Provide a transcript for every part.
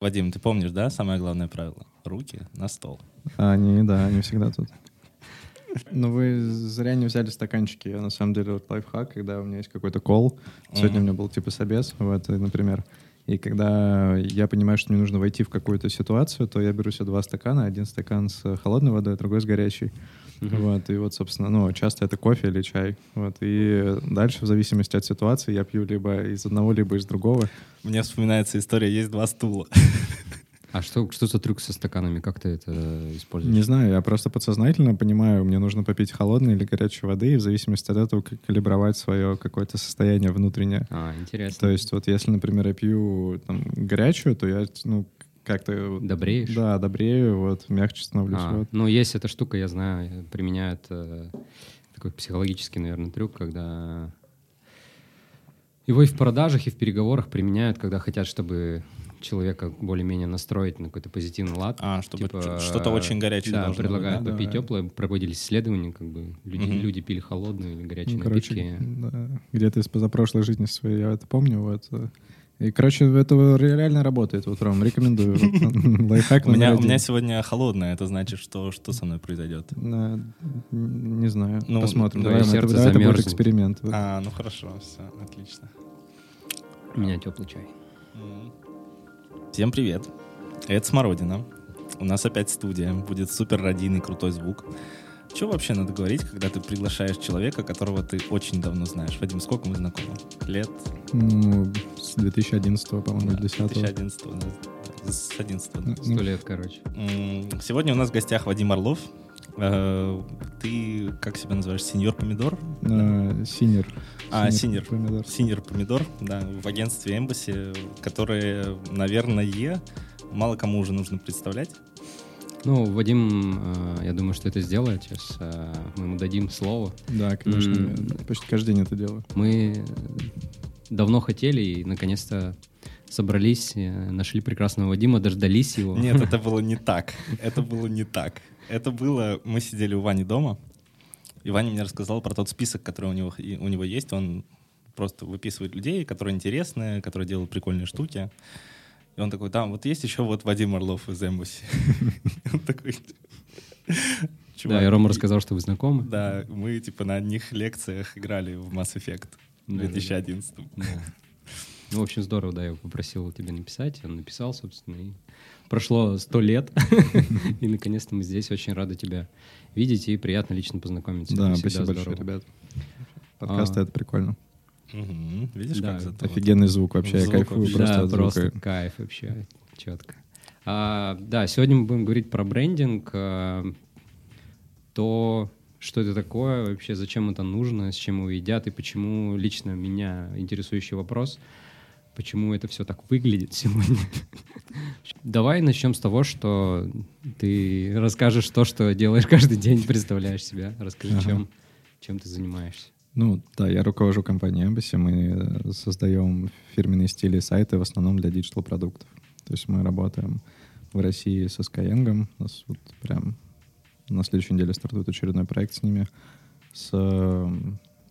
Вадим, ты помнишь, да, самое главное правило? Руки на стол. А, они, да, они всегда тут. Ну, вы зря не взяли стаканчики. Я, на самом деле, вот лайфхак, когда у меня есть какой-то кол. Сегодня у меня был типа собес, вот, например. И когда я понимаю, что мне нужно войти в какую-то ситуацию, то я беру себе два стакана. Один стакан с холодной водой, другой с горячей. Mm-hmm. Вот, и вот, собственно, ну, часто это кофе или чай. Вот, и дальше, в зависимости от ситуации, я пью либо из одного, либо из другого. Мне вспоминается история «Есть два стула». А что, что за трюк со стаканами? Как ты это используешь? Не знаю, я просто подсознательно понимаю, мне нужно попить холодной или горячей воды, и в зависимости от этого калибровать свое какое-то состояние внутреннее. А, интересно. То есть вот если, например, я пью там, горячую, то я, ну, как-то... Добреешь? Да, добрею, вот, мягче становлюсь. А, вот. Ну, есть эта штука, я знаю, применяют э, такой психологический, наверное, трюк, когда его и в продажах, и в переговорах применяют, когда хотят, чтобы человека более-менее настроить на какой-то позитивный лад. А, чтобы типа, что-то очень горячее Да, предлагают быть, попить да. теплое. Проводили исследования, как бы люди, угу. люди пили холодные или горячие ну, короче, напитки. Да. Где-то из позапрошлой жизни своей я это помню. Вот. И, короче, это реально работает. Вот, Ром, рекомендую. Лайфхак у меня, у меня сегодня холодное. Это значит, что что со мной произойдет? Не знаю. Ну, Посмотрим. Давай, это, давай это будет эксперимент. А, ну хорошо, все, отлично. У меня теплый чай. Всем привет. Это Смородина. У нас опять студия. Будет супер родийный крутой звук. Что вообще надо говорить, когда ты приглашаешь человека, которого ты очень давно знаешь? Вадим, сколько мы знакомы? Лет? Ну, с 2011, по-моему, да, 10 2011, да. С 11 да. Сто ну, лет, короче. Сегодня у нас в гостях Вадим Орлов. Э, ты как себя называешь? Сеньор помидор? Э, senior. А, senior. Помидор. Senior помидор, да, в агентстве Embacy, которые, наверное, мало кому уже нужно представлять. Ну, Вадим, э, я думаю, что это сделает. Сейчас э, мы ему дадим слово. Да, конечно. Почти каждый день это делаю. Мы давно хотели и, наконец-то, собрались, э, нашли прекрасного Вадима, дождались его. Нет, это было не так. Это было не так. Это было... Мы сидели у Вани дома, и Ваня мне рассказал про тот список, который у него, у него есть. Он просто выписывает людей, которые интересные, которые делают прикольные штуки. И он такой, там вот есть еще вот Вадим Орлов из Эмбуси. Он такой... Да, и Рома рассказал, что вы знакомы. Да, мы типа на одних лекциях играли в Mass Effect в 2011. Ну, в общем, здорово, да, я попросил тебя написать, он написал, собственно, и прошло сто лет, и наконец-то мы здесь, очень рады тебя видеть, и приятно лично познакомиться. Да, спасибо большое, ребят. Подкасты — это прикольно. Угу. Видишь, да, как зато Офигенный звук вообще, звук, я кайфую вообще. просто да, от просто звука. кайф вообще, четко. А, да, сегодня мы будем говорить про брендинг, а, то, что это такое, вообще зачем это нужно, с чем его едят и почему лично меня интересующий вопрос, почему это все так выглядит сегодня. Давай начнем с того, что ты расскажешь то, что делаешь каждый день, представляешь себя. Расскажи, ага. чем, чем ты занимаешься. Ну, да, я руковожу компанией Embacy. Мы э, создаем фирменные стили и сайты в основном для digital -продуктов. То есть мы работаем в России со Skyeng. У нас вот прям на следующей неделе стартует очередной проект с ними. С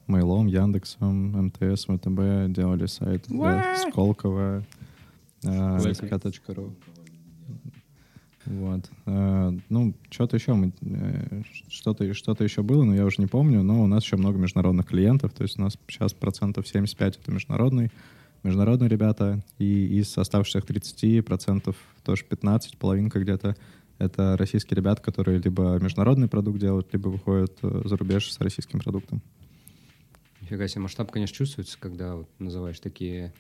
Мейлом, Яндексом, МТС, ВТБ делали сайт для Сколково, sk.ru. Вот. А, ну, что-то еще мы, э, что-то, что-то еще было, но я уже не помню, но у нас еще много международных клиентов, то есть у нас сейчас процентов 75 это международный, международные ребята, и из оставшихся 30 процентов тоже 15, половинка где-то, это российские ребята, которые либо международный продукт делают, либо выходят э, за рубеж с российским продуктом. Нифига себе, масштаб, конечно, чувствуется, когда вот называешь такие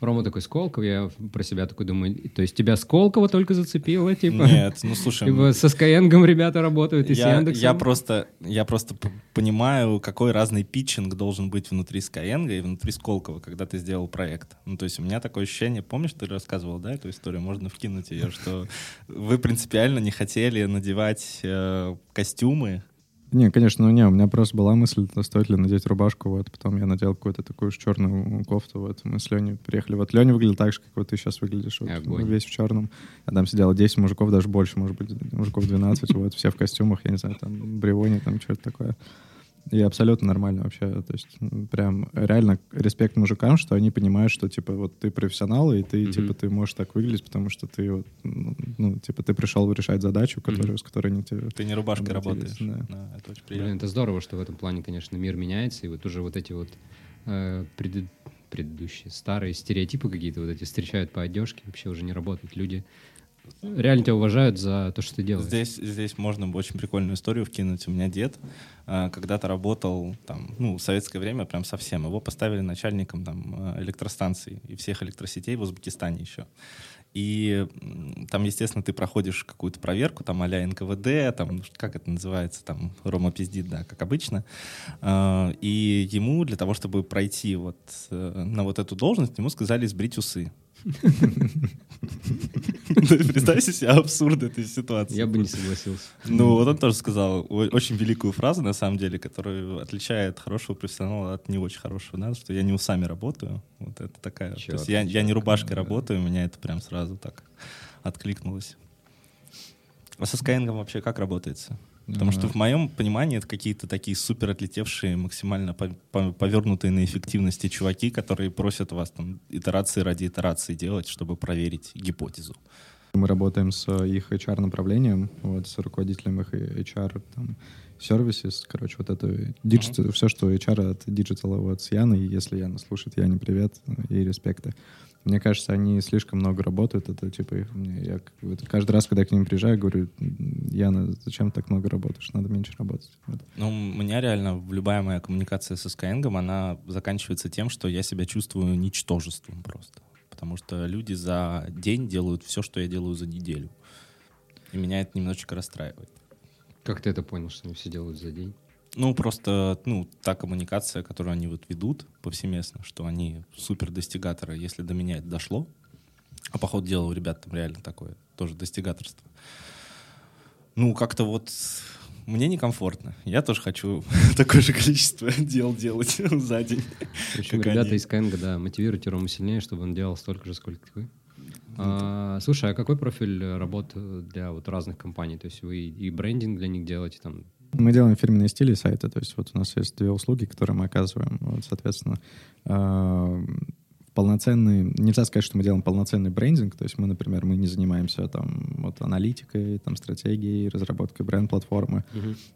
Рома такой Сколково, я про себя такой думаю, то есть тебя Сколково только зацепило, типа? Нет, ну слушай... Типа со Skyeng ребята работают и я, с Яндексом? Я просто, я просто понимаю, какой разный питчинг должен быть внутри Skyeng и внутри Сколково, когда ты сделал проект. Ну то есть у меня такое ощущение, помнишь, ты рассказывал, да, эту историю, можно вкинуть ее, что вы принципиально не хотели надевать э, костюмы, не, конечно, ну не, у меня просто была мысль, стоит ли надеть рубашку, вот, потом я надел какую-то такую черную кофту, вот, мы с Леней приехали, вот, Леня выглядел так же, как вот ты сейчас выглядишь, вот, Огонь. весь в черном, а там сидело 10 мужиков, даже больше, может быть, мужиков 12, вот, все в костюмах, я не знаю, там, бревоне, там, что-то такое. И абсолютно нормально вообще. То есть прям реально респект мужикам, что они понимают, что типа вот ты профессионал, и ты Мгм. типа ты можешь так выглядеть, потому что ты вот, ну, ну, типа ты пришел решать задачу, которую, с которой не тебе... Ты не рубашкой работаешь. да. Да, это очень Блин, приятно. это здорово, что в этом плане, конечно, мир меняется, и вот уже вот эти вот э, преды- предыдущие старые стереотипы какие-то вот эти встречают по одежке, вообще уже не работают. Люди реально тебя уважают за то, что ты делаешь. Здесь, здесь можно очень прикольную историю вкинуть. У меня дед а, когда-то работал там, ну, в советское время прям совсем. Его поставили начальником там а, электростанций и всех электросетей в Узбекистане еще. И там, естественно, ты проходишь какую-то проверку, там, а-ля НКВД, там, как это называется, там, Рома пиздит, да, как обычно. А, И ему для того, чтобы пройти вот э, на вот эту должность, ему сказали сбрить усы. Представьте себе абсурд этой ситуации. Я бы не согласился. Ну, вот он тоже сказал очень великую фразу, на самом деле, которая отличает хорошего профессионала от не очень хорошего, да, что я не усами работаю. Вот это такая. То есть я, я не рубашкой работаю, у меня это прям сразу так откликнулось. А со Skyeng вообще как работается? Потому что в моем понимании это какие-то такие супер отлетевшие, максимально по- по- повернутые на эффективности чуваки, которые просят вас там итерации ради итерации делать, чтобы проверить гипотезу. Мы работаем с их HR-направлением, вот, с руководителем их HR, там, services, короче, вот это digital, все, что HR от digital а, вот, с Яной, если Яна слушает, Яне привет и респекты. Мне кажется, они слишком много работают, это типа, я вот каждый раз, когда я к ним приезжаю, говорю, Яна, зачем так много работаешь, надо меньше работать. Вот. Ну, у меня реально любая моя коммуникация со Skyeng, она заканчивается тем, что я себя чувствую ничтожеством просто. Потому что люди за день делают все, что я делаю за неделю. И меня это немножечко расстраивает. Как ты это понял, что они все делают за день? Ну, просто, ну, та коммуникация, которую они вот ведут повсеместно, что они супер достигаторы, если до меня это дошло, а по ходу дела у ребят там реально такое, тоже достигаторство. Ну, как-то вот мне некомфортно. Я тоже хочу такое же количество дел делать за день. Причем ребята они. из Skyeng, да, мотивируйте Рому сильнее, чтобы он делал столько же, сколько вы. А, слушай, а какой профиль э, работ э, для вот разных компаний? То есть вы и брендинг для них делаете там? Мы делаем фирменные стили сайта, то есть вот у нас есть две услуги, которые мы оказываем. Вот, соответственно, э, полноценный, нельзя сказать, что мы делаем полноценный брендинг, то есть мы, например, мы не занимаемся там вот аналитикой, там стратегией, разработкой бренд-платформы.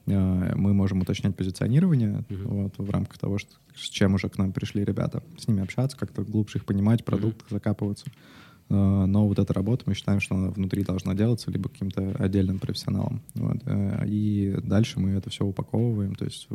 Э, Мы можем уточнять позиционирование Мгм. вот, в рамках того, что, с чем уже к нам пришли ребята. С ними общаться, как-то глубже их понимать, продукт закапываться. Э, Но вот эта работа, мы считаем, что она внутри должна делаться либо каким-то отдельным профессионалом. Вот. Э, И дальше мы это все упаковываем, то есть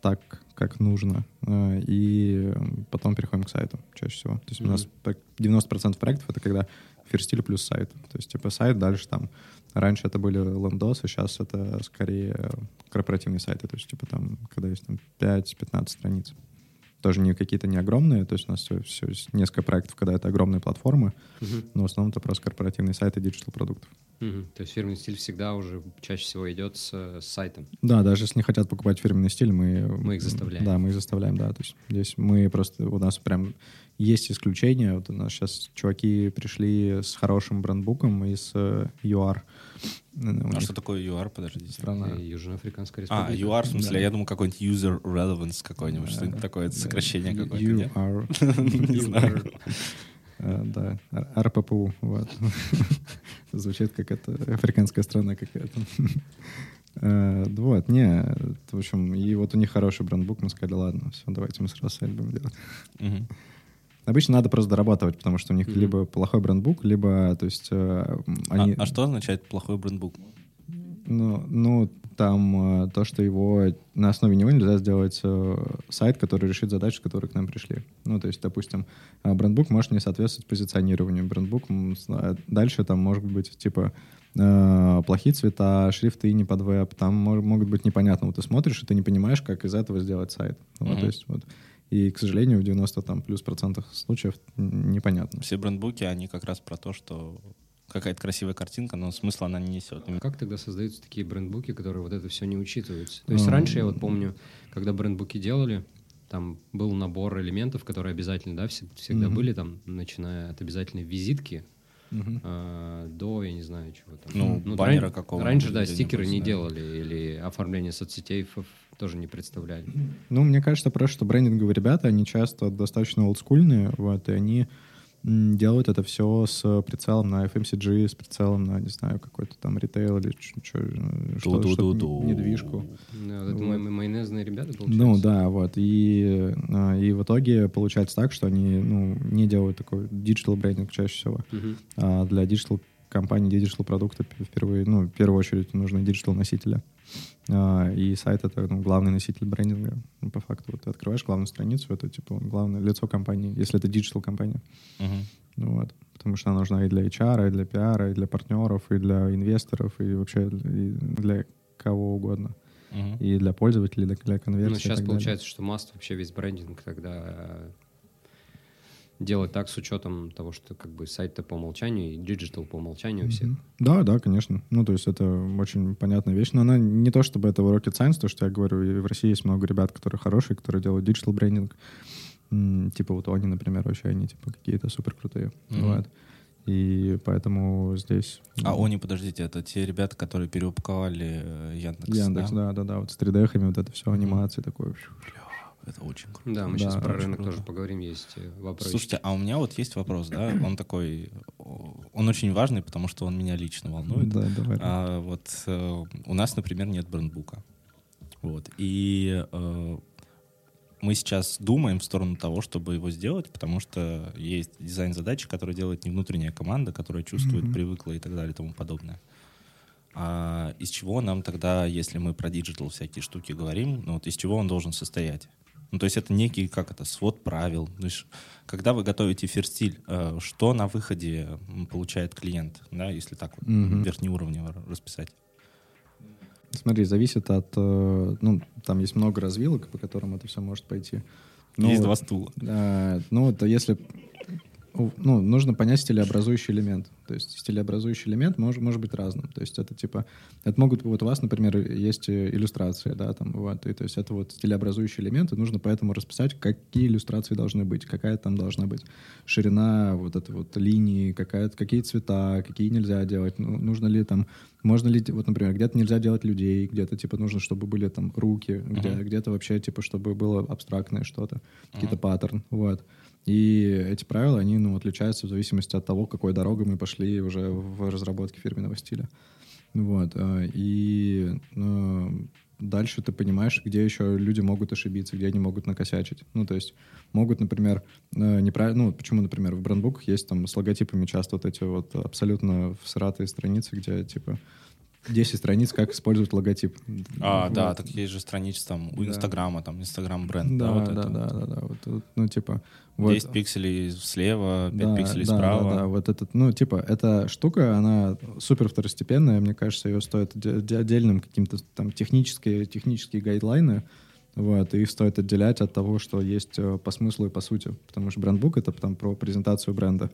так, как нужно. Э, И потом переходим к сайту чаще всего. То есть у нас Мгм. так 90% проектов — это когда фирстиль плюс сайт. То есть типа сайт, дальше там... Раньше это были лендосы, сейчас это скорее корпоративные сайты. То есть типа там, когда есть там 5-15 страниц. Тоже не какие-то не огромные, то есть у нас все, все несколько проектов, когда это огромные платформы, но в основном это просто корпоративные сайты digital Мгм. То есть фирменный стиль всегда уже чаще всего идет с, с сайтом. Да, даже если не хотят покупать фирменный стиль, мы... Мы их заставляем. Да, мы их заставляем, да. То есть здесь мы просто... У нас прям есть исключения. Вот у нас сейчас чуваки пришли с хорошим брендбуком и с э, UR. У А них что такое UR, подождите? страна. Южноафриканская А, республика. UR, в смысле, Да. я думал, какой-нибудь user relevance какой-нибудь, что-нибудь такое, это сокращение какое-то? UR. Не знаю. Э, Да, РППУ, вот. Звучит как это африканская страна какая-то. Э, Вот, не, в общем, и вот у них хороший брендбук, мы сказали, ладно, все, давайте мы сразу сайт будем делать. Обычно надо просто дорабатывать, потому что у них либо плохой брендбук, либо, то есть, э, они... А а что означает плохой брендбук? Ну, ну, там э, то, что его на основе него нельзя сделать э, сайт, который решит задачи, которые к нам пришли. Ну, то есть, допустим, э, брендбук может не соответствовать позиционированию. Брендбук дальше там может быть типа плохие цвета, шрифты не под веб, там мож- могут быть непонятно. Вот ты смотришь, и ты не понимаешь, как из этого сделать сайт. Вот, Мгм. то есть, вот. И, к сожалению, в 90 там плюс процентах случаев непонятно. Все брендбуки, они как раз про то, что какая-то красивая картинка, но смысла она не несет. А Как тогда создаются такие брендбуки, которые вот это все не учитываются? То есть А. раньше я вот помню, когда брендбуки делали, там был набор элементов, которые обязательно, да, все- всегда Мгм. были там, начиная от обязательной визитки, Мгм. а, до, я не знаю, чего там. Ну, баннера ран- какого-нибудь Раньше, да, стикеры не делали, или оформление соцсетей тоже не представляли. Ну, мне кажется просто, что брендинговые ребята, они часто достаточно олдскульные, вот, и они делают это все с прицелом на FMCG, с прицелом на, не знаю, какой-то там ритейл или э, что, что недвижку. Да, вот это Вот. май- майонезные ребята, получается? Ну да, вот. И, а, и в итоге получается так, что они ну, не делают такой диджитал брендинг чаще всего. Мгм. А для диджитал компаний, диджитал продукта впервые, ну, в первую очередь нужны диджитал носители. А, И сайт — это ну, главный носитель брендинга. Ну, по факту, вот ты открываешь главную страницу, это типа главное лицо компании, если это диджитал компания. Мгм. Ну, вот. Потому что она нужна и для HR, и для пиара, и для партнеров, и для инвесторов, и вообще и для кого угодно. Мгм. И для пользователей, и для конверсии. Ну, и сейчас так далее. получается, что must вообще весь брендинг тогда э, делать так с учетом того, что как бы сайт-то по умолчанию и диджитал по умолчанию у всех. Мгм. Да, да, конечно. Ну, то есть это очень понятная вещь. Но она не то, чтобы это rocket science, то, что я говорю, и в России есть много ребят, которые хорошие, которые делают диджитал брендинг. Типа вот они, например, вообще, они типа какие-то супер крутые. Мгм. Вот. И поэтому здесь... А они, подождите, это те ребята, которые переупаковали э, Яндекс, Яндекс, да, да, да, вот с 3D-хами, вот это все, анимации такое. Это очень круто. Да, мы Да, сейчас про рынок круто. тоже поговорим, есть э, вопросы. Слушайте, а у меня вот есть вопрос, да, он такой, он очень важный, потому что он меня лично волнует. Да, давай. А, вот э, у нас, например, нет брендбука. Вот. И э, мы сейчас думаем в сторону того, чтобы его сделать, потому что есть дизайн задачи, который делает не внутренняя команда, которая чувствует, Мгм. привыкла и так далее и тому подобное. А из чего нам тогда, если мы про диджитал всякие штуки говорим, ну вот из чего он должен состоять? Ну, то есть это некий, как это, свод правил. То есть, когда вы готовите фирстиль, э, что на выходе получает клиент, да, если так вот Мгм. верхнеуровнево расписать? Смотри, зависит от... э, Ну, там есть много развилок, по которым это все может пойти. Ну, Есть вот, два стула. А, ну, то если... Ну, нужно понять стилеобразующий элемент. То есть стилеобразующий элемент может, может быть разным. То есть это типа... Это могут... Вот у вас, например, есть э, иллюстрации, да, там, вот. И то есть это вот стилеобразующий элемент, и нужно поэтому расписать, какие иллюстрации должны быть, какая там должна быть ширина вот этой вот линии, какая, какие цвета, какие нельзя делать. Ну, нужно ли там... Можно ли, вот, например, где-то нельзя делать людей, где-то, типа, нужно, чтобы были там руки, где, Мгм. где-то вообще, типа, чтобы было абстрактное что-то, какие-то паттерн, вот. И эти правила, они, ну, отличаются в зависимости от того, какой дорогой мы пошли уже в разработке фирменного стиля. Вот. э, И э, дальше ты понимаешь, где еще люди могут ошибиться, где они могут накосячить. Ну, то есть могут, например, э, неправильно... Ну, почему, например, в брендбуках есть там с логотипами часто вот эти вот абсолютно всратые страницы, где, типа, 10 страниц, как использовать логотип. А, Вот. да, так есть же страницы там у Да. Инстаграма, там Инстаграм бренд, да, Да, вот да, это. да, да, да, вот, вот, ну, типа... Вот, 10 пикселей слева, 5 да, пикселей да, справа. Да, да, вот этот, ну, типа, эта штука, она супер второстепенная, мне кажется, ее стоит отде- отде- отдельным каким-то там технические, технические гайдлайны, вот, и их стоит отделять от того, что есть э, по смыслу и по сути, потому что брендбук — это там про презентацию бренда,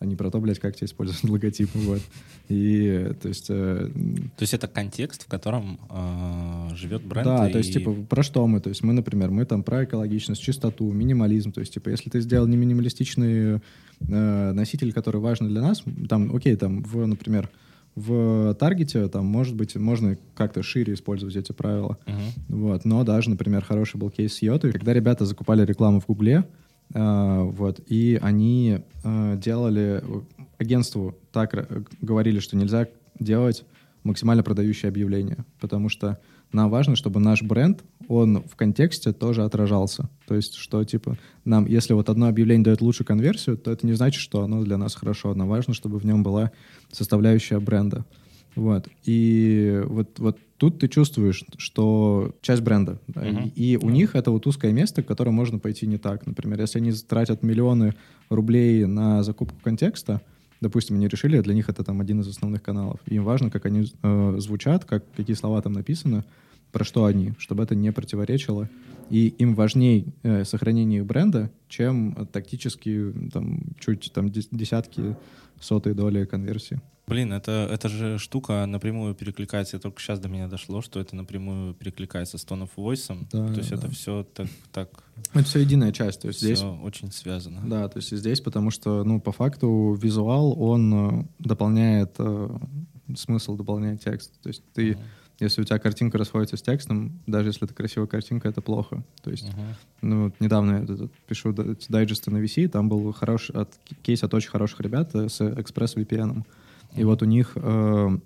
а не про то, блядь, как тебе использовать логотип, вот. И, то есть... э, То есть это контекст, в котором э, живет бренд. да, и- то есть, типа, про что мы? То есть мы, например, мы там про экологичность, чистоту, минимализм. То есть, типа, если ты сделал не минималистичный э, носитель, который важен для нас, там, окей, там, в, например, в таргете, там, может быть, можно как-то шире использовать эти правила. Мгм. Вот. Но даже, например, хороший был кейс с Йотой, когда ребята закупали рекламу в Гугле, вот, и они э, делали э, агентству так э, говорили, что нельзя делать максимально продающие объявления, потому что нам важно, чтобы наш бренд, он в контексте тоже отражался. То есть, что, типа, нам, если вот одно объявление дает лучшую конверсию, то это не значит, что оно для нас хорошо. Нам важно, чтобы в нем была составляющая бренда. Вот. И вот, вот тут ты чувствуешь, что часть бренда. да, Мгм. И, и у них это вот узкое место, к которому можно пойти не так. Например, если они тратят миллионы рублей на закупку контекста, допустим, они решили, для них это там один из основных каналов. Им важно, как они э, звучат, как, какие слова там написаны, про что они, чтобы это не противоречило и им важнее э, сохранение их бренда, чем тактически там чуть там дес- десятки, сотые доли конверсии. Блин, это, это же штука напрямую перекликается. Только сейчас до меня дошло, что это напрямую перекликается с Tone of Voice. Да, то есть да. это все так, так Это все единая часть, то есть все здесь очень связано. Да, то есть здесь, потому что, ну, по факту визуал, он э, дополняет э, смысл, дополняет текст. То есть ты, Мгм. если у тебя картинка расходится с текстом, даже если это красивая картинка, это плохо. То есть, Мгм. ну, вот недавно я пишу дайджесты на VC, там был хороший от, кейс от очень хороших ребят э, с ExpressVPN. И вот у них э,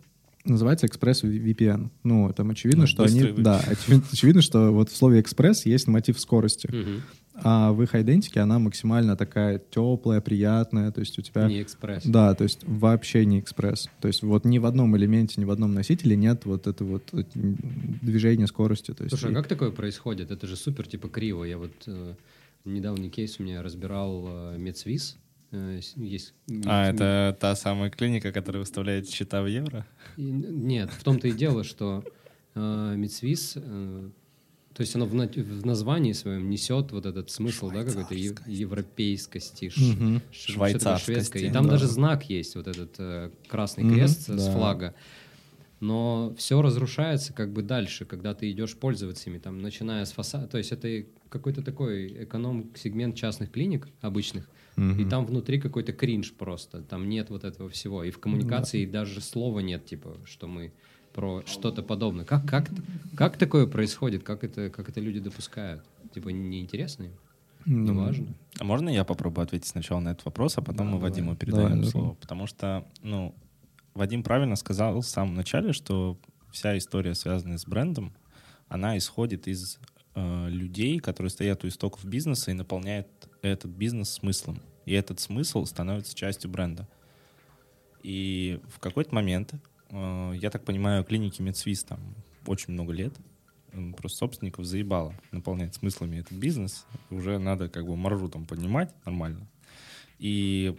называется ExpressVPN. Ну, там очевидно, Ну, что они... быстрый Да, очевидно, очевидно, что вот в слове экспресс есть мотив скорости. Мгм. А в их идентике она максимально такая теплая, приятная, то есть у тебя... Не экспресс. Да, то есть вообще не экспресс. То есть вот ни в одном элементе, ни в одном носителе нет вот этого вот э, движения скорости. То есть Слушай, а и- как такое происходит? Это же супер типа криво. Я вот э, недавний кейс у меня разбирал э, Медсвис. Э, с- есть, А, это та самая клиника, которая выставляет счета в евро? И- Нет, в том-то и дело, что э, э, то есть оно в, на- в названии своем несет вот этот смысл, да, какой-то е- европейскости, ш- Мгм. ш- шведское. И там Да. даже знак есть, вот этот э, красный Мгм, крест с да. флага. Но все разрушается как бы дальше, когда ты идешь пользоваться ими, там, начиная с фасада. То есть это какой-то такой эконом-сегмент частных клиник обычных, и Мгм. там внутри какой-то кринж просто. Там нет вот этого всего. И в коммуникации даже слова нет, типа, что мы про что-то подобное. Как, как, как такое происходит? Как это, как это люди допускают? Типа, неинтересно им? Ну, Неважно. А можно я попробую ответить сначала на этот вопрос, а потом Да, мы давай. Вадиму передаем Давай, слово? давай. Потому что, ну, Вадим правильно сказал в самом начале, что вся история, связанная с брендом, она исходит из э, людей, которые стоят у истоков бизнеса и наполняют этот бизнес смыслом. И этот смысл становится частью бренда. И в какой-то момент, э, я так понимаю, клиники Медсвис там очень много лет, просто собственников заебало наполнять смыслами этот бизнес. Уже надо как бы маршрутом поднимать нормально. И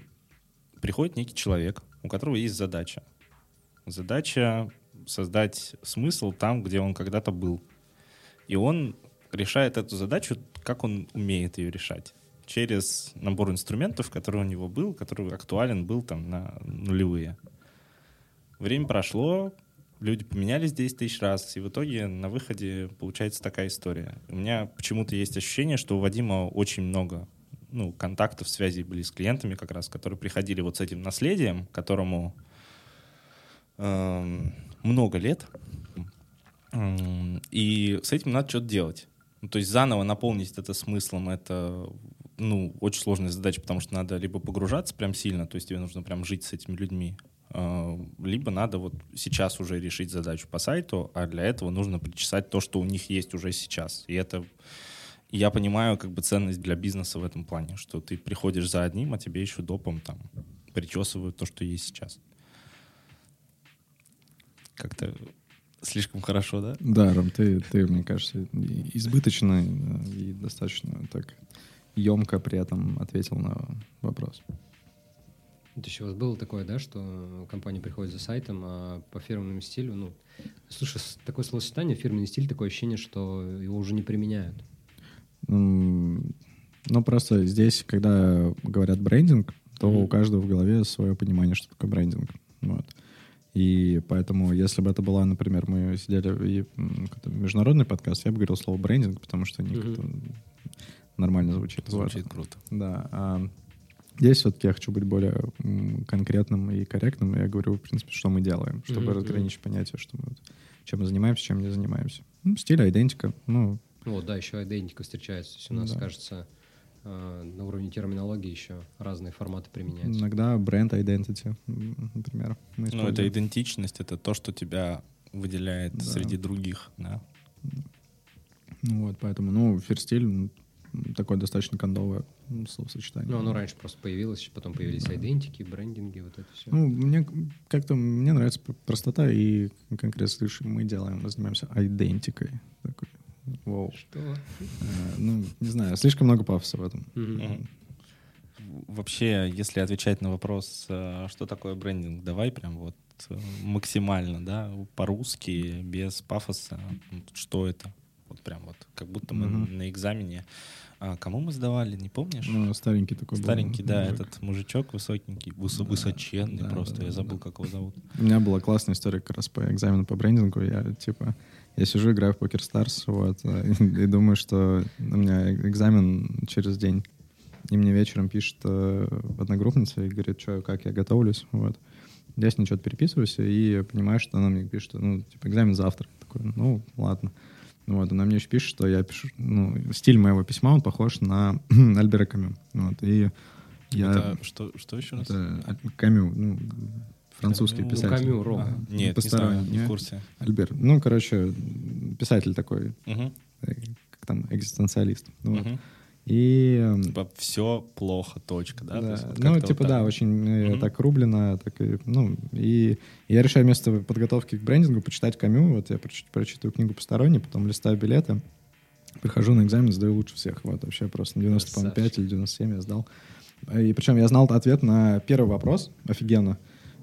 приходит некий человек, у которого есть задача. Задача создать смысл там, где он когда-то был. И он решает эту задачу, как он умеет ее решать. Через набор инструментов, который у него был, который актуален был там на нулевые. Время прошло, люди поменялись 10 тысяч раз, и в итоге на выходе получается такая история. У меня почему-то есть ощущение, что у Вадима очень много ну, контактов, связей были с клиентами как раз, которые приходили вот с этим наследием, которому эм, много лет, и с этим надо что-то делать. Ну, то есть заново наполнить это смыслом, это ну, очень сложная задача, потому что надо либо погружаться прям сильно, то есть тебе нужно прям жить с этими людьми, э, либо надо вот сейчас уже решить задачу по сайту, а для этого нужно причесать то, что у них есть уже сейчас. И это я понимаю как бы ценность для бизнеса в этом плане, что ты приходишь за одним, а тебе еще допом там причесывают то, что есть сейчас. Как-то слишком хорошо, да? Да, Ром, ты, ты, мне кажется, избыточно и достаточно так емко при этом ответил на вопрос. То есть у вас было такое, да, что компания приходит за сайтом, а по фирменному стилю, ну, слушай, такое словосочетание, фирменный стиль, такое ощущение, что его уже не применяют. Ну, просто здесь, когда говорят брендинг, то Мгм. у каждого в голове свое понимание, что такое брендинг. Вот. И поэтому, если бы это была, например, мы сидели какой-то международный подкаст, я бы говорил слово брендинг, потому что они Мгм. Нормально звучит. Вот. Звучит круто. Да. а здесь все-таки я хочу быть более конкретным и корректным. Я говорю, в принципе, что мы делаем, чтобы Мгм, разграничить понятие, что мы чем мы занимаемся, чем не занимаемся. Ну, стиль, идентика. Ну, Вот, да, еще идентика встречается. То есть у нас, Да. кажется, э, на уровне терминологии еще разные форматы применяются. иногда бренд identity, например. Ну, это идентичность, это то, что тебя выделяет Да. среди других, да. Ну, вот, поэтому, ну, ферстиль такое достаточно кондовое словосочетание. Ну, оно раньше просто появилось, потом появились идентики, брендинги, вот это все. Ну, мне как-то мне нравится простота и конкретно слышь, мы делаем, мы занимаемся идентикой. Такой, Вау. Что? Э, Ну, не знаю, слишком много пафоса в этом. Мгм. Вообще, если отвечать на вопрос, э, что такое брендинг, давай прям вот э, максимально, да, по-русски, без пафоса, что это? Вот прям вот, как будто мы Мгм. на экзамене. А, кому мы сдавали, не помнишь? Ну, старенький такой был Старенький, да, мужик. этот мужичок высокенький, высо- Да, высоченный да, просто, да, я забыл, да. как его зовут. У меня была классная история как раз по экзамену по брендингу. Я, типа, я сижу, играю в Покер Старс, вот, э, и думаю, что у меня экзамен через день. И мне вечером пишет э, одногруппница и говорит, что, как я готовлюсь, вот. Я с ней что-то переписываюсь и понимаю, что она мне пишет, ну, типа, экзамен завтра. Такой, ну, ладно. Вот, она мне еще пишет, что я пишу, ну, стиль моего письма, он похож на Альбера Камю. Вот, и я... Это что, что еще раз? Это Камю, ну, французский Камю. писатель. Камю, Ром. А, Нет, не знаю, посторонний, не в курсе. Альбер. Ну, короче, писатель такой, э, как там, экзистенциалист. Вот. мгм. И... эм, Типа все плохо, точка, да? То да, есть вот ну, типа, вот да, очень Мгм. так рублено, так и, ну, и я решаю вместо подготовки к брендингу почитать Камю, вот я проч- прочитаю книгу посторонний, потом листаю билеты, прихожу на экзамен, сдаю лучше всех, вот, вообще просто 95 Красавчик. или 97 я сдал. И причем я знал ответ на первый вопрос, офигенно,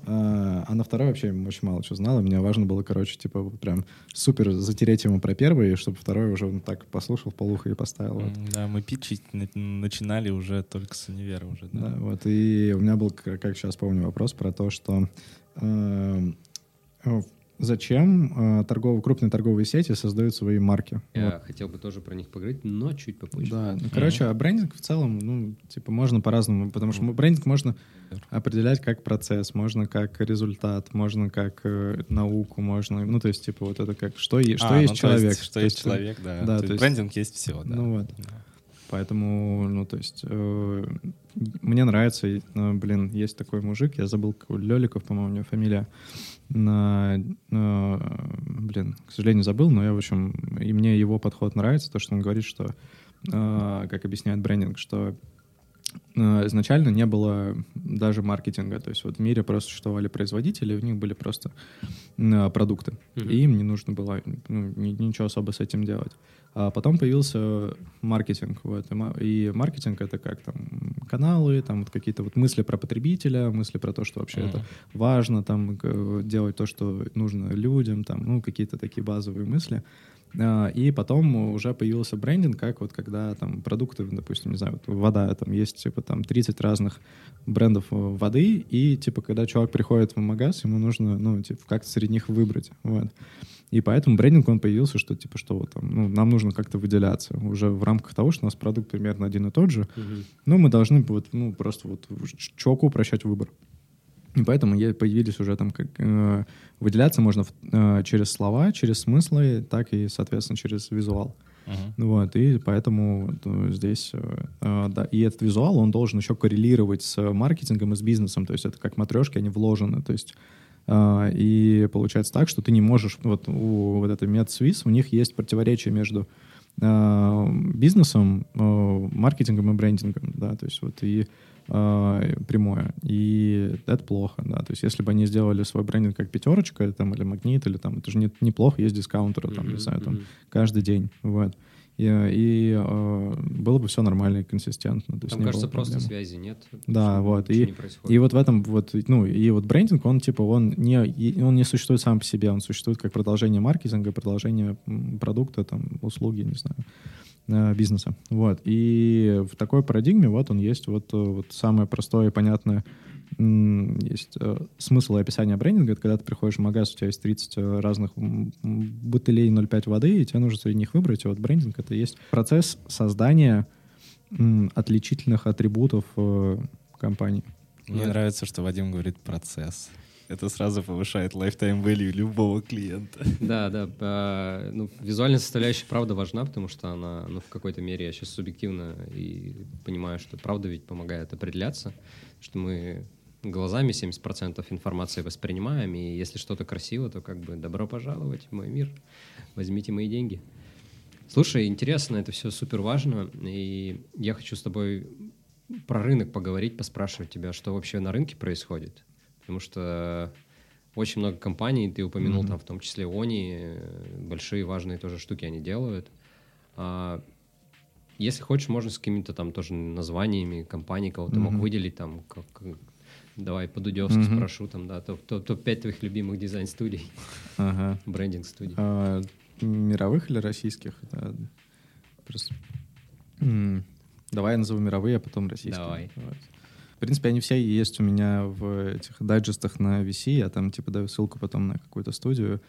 а а на второй вообще очень мало чего знал, и мне важно было, короче, типа, прям супер затереть ему про первый, чтобы второй уже он так послушал в полухо и поставил. вот. Да, мы питчить на- начинали уже только с универа уже, Да, да. вот. И у меня был, как сейчас помню, вопрос про то, что э, зачем э, торговые, крупные торговые сети создают свои марки. Я хотел бы тоже про них поговорить, но чуть Вот. попозже. Да, ну, короче, а брендинг в целом, ну, типа, можно по-разному, потому что брендинг можно определять как процесс, можно как результат, можно как э, науку, можно, ну, то есть, типа, вот это как, что, е- что А, есть ну, то человек. Что То есть есть, человек, да. да, То то есть есть- брендинг есть все, да. Ну вот. Да. Поэтому, ну, то есть, э, мне нравится, ну, блин, есть такой мужик, я забыл, какой, Леликов, по-моему, у него фамилия. На, э, блин, к сожалению, забыл, но я, в общем, и мне его подход нравится, то, что он говорит, что, э, как объясняет брендинг, что э, изначально не было даже маркетинга, то есть вот в мире просто существовали производители, у них были просто э, продукты, Мгм. и им не нужно было ну, ни- ничего особо с этим делать. А потом появился маркетинг, вот, и, ма- и маркетинг это как там каналы, там вот какие-то вот мысли про потребителя, мысли про то, что вообще это Мгм. важно, там к- делать то, что нужно людям, там, ну, какие-то такие базовые мысли. А, И потом уже появился брендинг, как вот когда там продукты, допустим, не знаю, вот вода, там есть типа там 30 разных брендов э, воды, и типа когда чувак приходит в магаз, ему нужно, ну, типа как-то среди них выбрать, вот. И поэтому брендинг, он появился, что типа что вот там, ну, нам нужно как-то выделяться уже в рамках того, что у нас продукт примерно один и тот же, Мгм. ну, мы должны вот, ну, просто вот ч- чуваку упрощать выбор. И поэтому появились уже там как э, выделяться можно в- э, через слова, через смыслы, так и, соответственно, через визуал. Мгм. Вот, и поэтому вот, э, здесь, э, э, да, и этот визуал, он должен еще коррелировать с маркетингом и с бизнесом, то есть это как матрешки, они вложены, то есть и получается так, что ты не можешь, вот у вот этой MedSwiss, у них есть противоречие между э, бизнесом, э, маркетингом и брендингом, да, то есть вот и прямое. И это плохо, да. То есть если бы они сделали свой брендинг как пятерочка там, или магнит, или там, это же не, неплохо, есть дискаунтеры, там, не Мгм, знаю, там, мгм. каждый день, вот. И, и, э, было бы все нормально и консистентно. То есть Там, кажется, просто связи нет. Да, вот, и-. И вот в этом вот, ну, и вот брендинг, он типа, он не, он не существует сам по себе, он существует как продолжение маркетинга, продолжение продукта, там, услуги, не знаю, бизнеса. Вот. И в такой парадигме вот он есть вот, э, вот самое простое и понятное есть э, смысл и описание брендинга. Это когда ты приходишь в магаз, у тебя есть 30 э, разных бутылей 0,5 воды, и тебе нужно среди них выбрать. И вот брендинг — это есть процесс создания отличительных атрибутов э, компании. Мне Ну, нравится, что Вадим говорит процесс. Это сразу повышает lifetime value любого клиента. Да, да. а, ну, визуальная составляющая, правда, важна, потому что она, ну, в какой-то мере, я сейчас субъективно и понимаю, что правда ведь помогает определяться, что мы глазами 70% информации воспринимаем, и если что-то красиво, то как бы добро пожаловать в мой мир, возьмите мои деньги. Слушай, интересно, это все супер важно, и я хочу с тобой про рынок поговорить, поспрашивать тебя, что вообще на рынке происходит, потому что очень много компаний, ты упомянул Мгм. там в том числе Они, э, большие важные тоже штуки они делают. А, если хочешь, можно с какими-то там тоже названиями компаний, кого ты мог выделить там, как, э, давай по-дудевски Мгм. спрошу, там, да, топ- топ- топ-5 твоих любимых дизайн-студий, Ага. брендинг-студий. А, мировых или российских? Да. Просто... м, Давай я назову мировые, а потом российские. Давай. Вот. В принципе, они все есть у меня в этих дайджестах на VC. Я там типа даю ссылку потом на какую-то студию.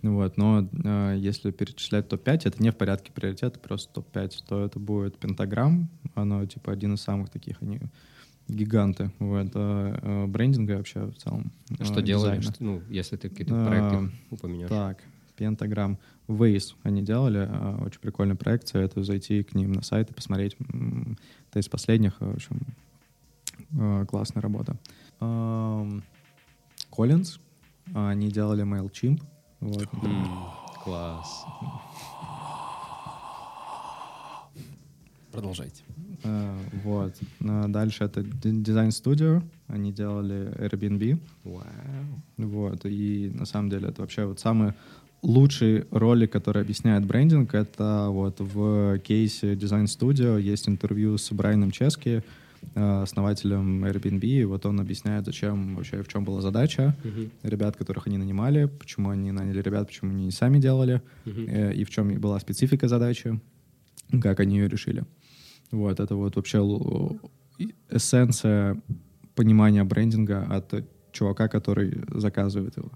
Вот. Но э, если перечислять топ-5, это не в порядке приоритета, просто топ-5, то это будет Пентаграм. Оно типа один из самых таких, они гиганты вот, э, э, брендинга вообще в целом. А Что э, делали, дизайна. что- ну, если ты какие-то А, проекты упомянешь? Так, Пентаграм. Waze они делали, а, очень прикольный проект, советую зайти к ним на сайт и посмотреть. Это из последних, в общем, э, классная работа. А, они делали MailChimp. Вот. Класс. Продолжайте. Э, Вот. А Дальше это Design Studio, они делали Airbnb. Вау. Вот, и на самом деле это вообще вот самый лучший ролик, который объясняет брендинг, это вот в кейсе Design Studio есть интервью с Брайаном Чески, э, основателем Airbnb, и вот он объясняет, зачем вообще, в чем была задача Мгм. ребят, которых они нанимали, почему они наняли ребят, почему они не сами делали, э, и в чем была специфика задачи, как они ее решили. Вот, это вот вообще эссенция понимания брендинга от чувака, который заказывает его.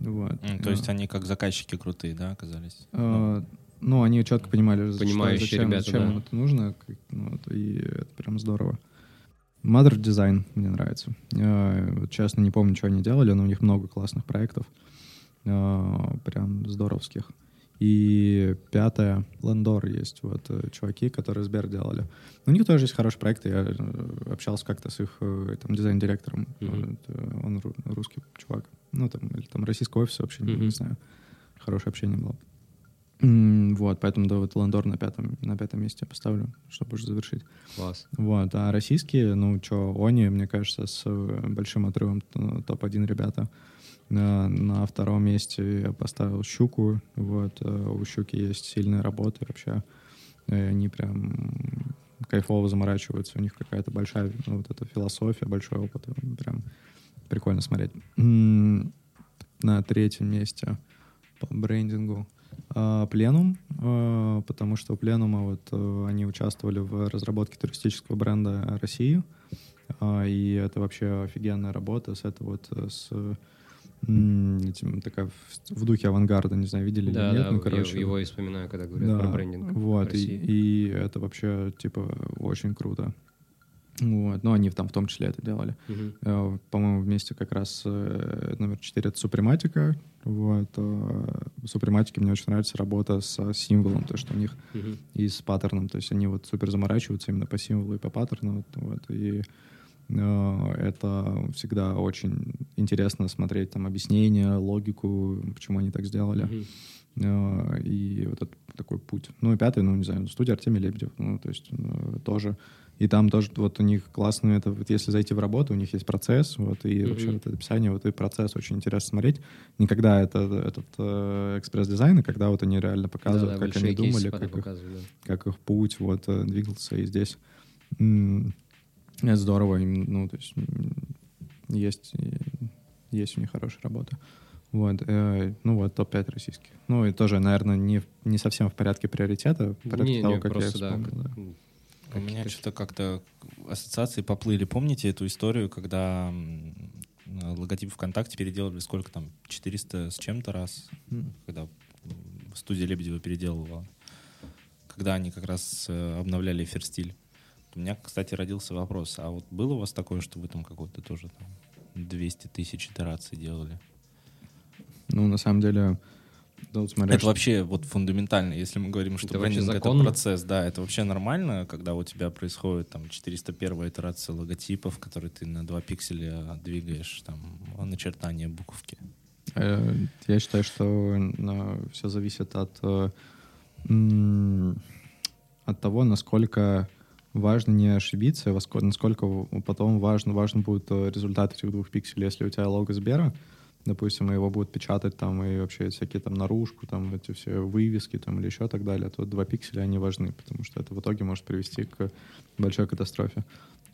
Вот. М, То есть они как заказчики крутые, да, оказались? Э, ну, они четко понимали, что- Понимающие зачем, ребята, зачем да. им это нужно, как- ну, вот, и это прям здорово. Mother Design мне нравится. Э, вот честно, не помню, что они делали, но у них много классных проектов. Э, прям здоровских. И пятое, Лендор есть, вот, э, чуваки, которые Сбер делали. У них тоже есть хорошие проекты, я общался как-то с их там, дизайн-директором, Мгм. Вот, он ру- русский чувак, ну, там, или там российского офиса вообще, не- Мгм. не знаю, хорошее общение было. Вот, поэтому, да, вот Лендор на пятом, на пятом месте поставлю, чтобы уже завершить. Класс. Вот, а российские, ну, что, они, мне кажется, с э, большим отрывом э, топ-1 ребята. На, на втором месте я поставил «Щуку». Вот, э, у «Щуки» есть сильные работы вообще. Они прям кайфово заморачиваются. У них какая-то большая ну, вот эта философия, большой опыт. Прям прикольно смотреть. На третьем месте по брендингу Пленум, а, потому что у Пленума вот э, они участвовали в разработке туристического бренда России, и это вообще офигенная работа с это вот э, с этим такая в, духе авангарда, не знаю, видели Да, или нет, да, ну я короче. его и вспоминаю, когда говорят Да, про брендинг Вот, и, России. и это вообще типа очень круто. Вот, ну они там в том числе это делали. Э, По-моему, вместе как раз э, номер 4 — это Супрематика. Вот. э, В Супрематике мне очень нравится работа с символом, то, что у них Мгм. и с паттерном. То есть они вот супер заморачиваются именно по символу и по паттерну. Вот, и это всегда очень интересно смотреть там объяснение, логику, почему они так сделали. Э, И вот этот такой путь. Ну и пятый, ну не знаю, студия Артемий Лебедев. Ну, то есть э, тоже. И там тоже вот у них классно это, вот если зайти в работу, у них есть процесс, вот, и Мгм. вообще вот это описание, вот и процесс очень интересно смотреть. Никогда это этот э, экспресс-дизайн, а когда вот они реально показывают, Да-да, как большие они думали, как их, да. как их путь вот э, двигался, и здесь м, это здорово, им, ну, то есть есть, и- есть у них хорошая работа. Вот, э, ну вот, топ-5 российских. Ну и тоже, наверное, не, не совсем в порядке приоритета, в порядке Не, того, не, как я просто, да, вспомнил, да. У меня что-то как-то ассоциации поплыли. Помните эту историю, когда логотип ВКонтакте переделали сколько там, 400 с чем-то раз, когда студия Лебедева переделывала, когда они как раз э, обновляли эфир-стиль. У меня, кстати, родился вопрос, а вот было у вас такое, что вы там какой-то тоже там 200 тысяч итераций делали? Ну, на самом деле, смотря, Это что- вообще вот фундаментально, если мы говорим, что Это брендинг — это процесс, да, это вообще нормально, когда у тебя происходит там 401 итерация логотипов, который ты на 2 пикселя двигаешь, там, начертание буковки. Э, Я считаю, что все зависит от, э, от того, насколько важно не ошибиться, насколько потом важно, важен будет э, результат этих двух пикселей. Если у тебя лого Сбера, допустим, его будут печатать там и вообще всякие там наружку, там эти все вывески там или еще так далее, то два пикселя, они важны, потому что это в итоге может привести к большой катастрофе.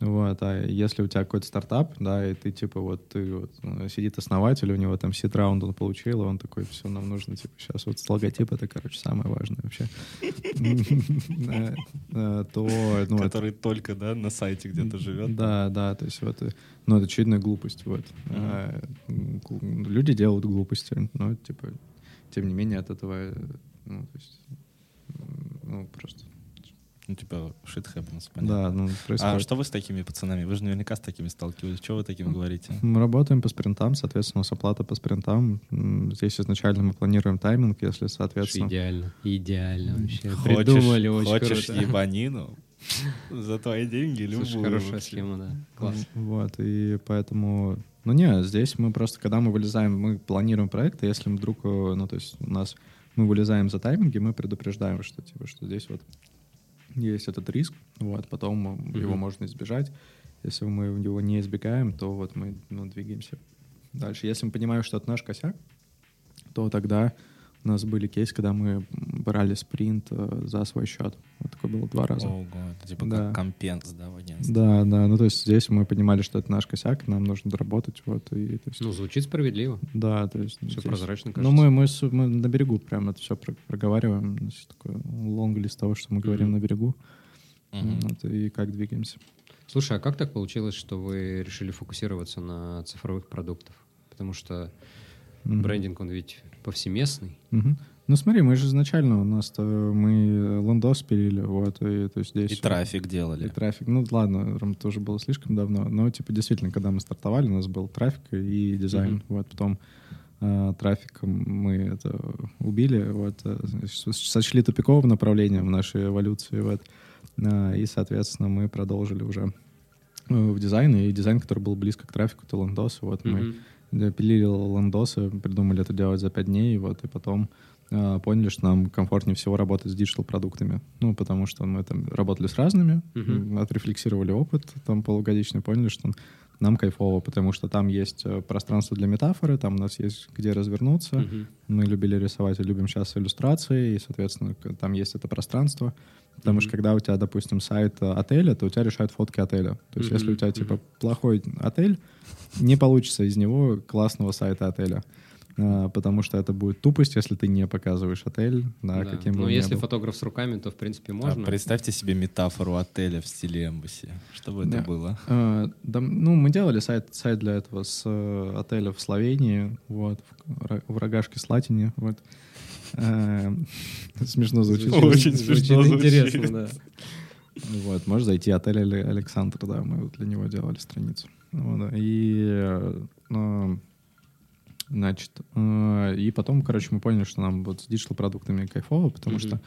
Вот, а если у тебя какой-то стартап, да, и ты типа вот, ты вот, ну, сидит основатель, у него там сит раунд он получил, и он такой, все, нам нужно типа сейчас вот логотип, это, короче, самое важное вообще. То, ну, Который только, да, на сайте где-то живет. Да, да, то есть вот, ну, это очевидная глупость, вот. А, люди делают глупости, но, типа, тем не менее от этого, ну, то есть, ну, просто ну, типа, shit happens, понятно. Да, ну, происходит. А что вы с такими пацанами? Вы же наверняка с такими сталкивались. Что вы таким говорите? Мы работаем по спринтам, соответственно, у нас оплата по спринтам. Здесь изначально мы планируем тайминг, если, соответственно... Идеально, идеально вообще. Хочешь, Придумали очень Хочешь круто. ебанину? За твои деньги любую. Слушай, хорошая схема, да. Класс. Вот, и поэтому... Ну не, здесь мы просто, когда мы вылезаем, мы планируем проект, и если вдруг, э, ну то есть у нас мы вылезаем за тайминги, мы предупреждаем, что типа, что здесь вот есть этот риск, вот, потом mm-hmm. его можно избежать. Если мы его не избегаем, то вот мы ну, двигаемся дальше. Если мы понимаем, что это наш косяк, то тогда у нас были кейсы, когда мы брали спринт э, за свой счет. Вот такое было два раза. Ого, это типа да. как компенс, да, в агентстве? Да, да. Ну, то есть здесь мы понимали, что это наш косяк, нам нужно доработать. Вот, и, то есть... Ну, звучит справедливо. Да, то есть... Все здесь... прозрачно, кажется. Ну, мы, мы, мы на берегу прям это все проговариваем. У нас такой лонг-лист того, что мы говорим mm-hmm. на берегу. Mm-hmm. Вот, и как двигаемся. Слушай, а как так получилось, что вы решили фокусироваться на цифровых продуктах? Потому что mm-hmm. брендинг, он ведь повсеместный. Угу. Ну смотри, мы же изначально у нас мы лендос пилили, вот, и то есть здесь... И трафик делали. И трафик, ну ладно, тоже было слишком давно, но типа действительно, когда мы стартовали, у нас был трафик и дизайн, mm вот, потом э, трафик мы это убили, вот, э, сочли тупиковым направлением в нашей эволюции, вот, э, и, соответственно, мы продолжили уже э, в дизайн, и дизайн, который был близко к трафику, это лендос, вот, mm-hmm. мы пилили лендосы, придумали это делать за пять дней, вот, и потом э, поняли, что нам комфортнее всего работать с диджитал-продуктами. Ну, потому что мы там работали с разными, uh-huh. отрефлексировали опыт там полугодичный, поняли, что нам кайфово, потому что там есть э, пространство для метафоры, там у нас есть где развернуться. Uh-huh. Мы любили рисовать и любим сейчас иллюстрации, и, соответственно, там есть это пространство. Потому uh-huh. что когда у тебя, допустим, сайт э, отеля, то у тебя решают фотки отеля. То есть uh-huh. если у тебя, типа, плохой отель, не получится из него классного сайта отеля. А, потому что это будет тупость, если ты не показываешь отель, да, да. каким бы Ну, если был. фотограф с руками, то, в принципе, можно. А представьте себе метафору отеля в стиле эмбасси. Что бы да. это было? А, да, ну, мы делали сайт, сайт для этого с э, отеля в Словении, вот, в, в Рогашке Слатине, вот. А, смешно звучит. Очень смешно звучит. Интересно, да. Вот, можешь зайти отель Александр, да, мы для него делали страницу. Вот, и э, Значит, э, и потом, короче, мы поняли, что нам вот с диджитал-продуктами кайфово, потому mm-hmm. что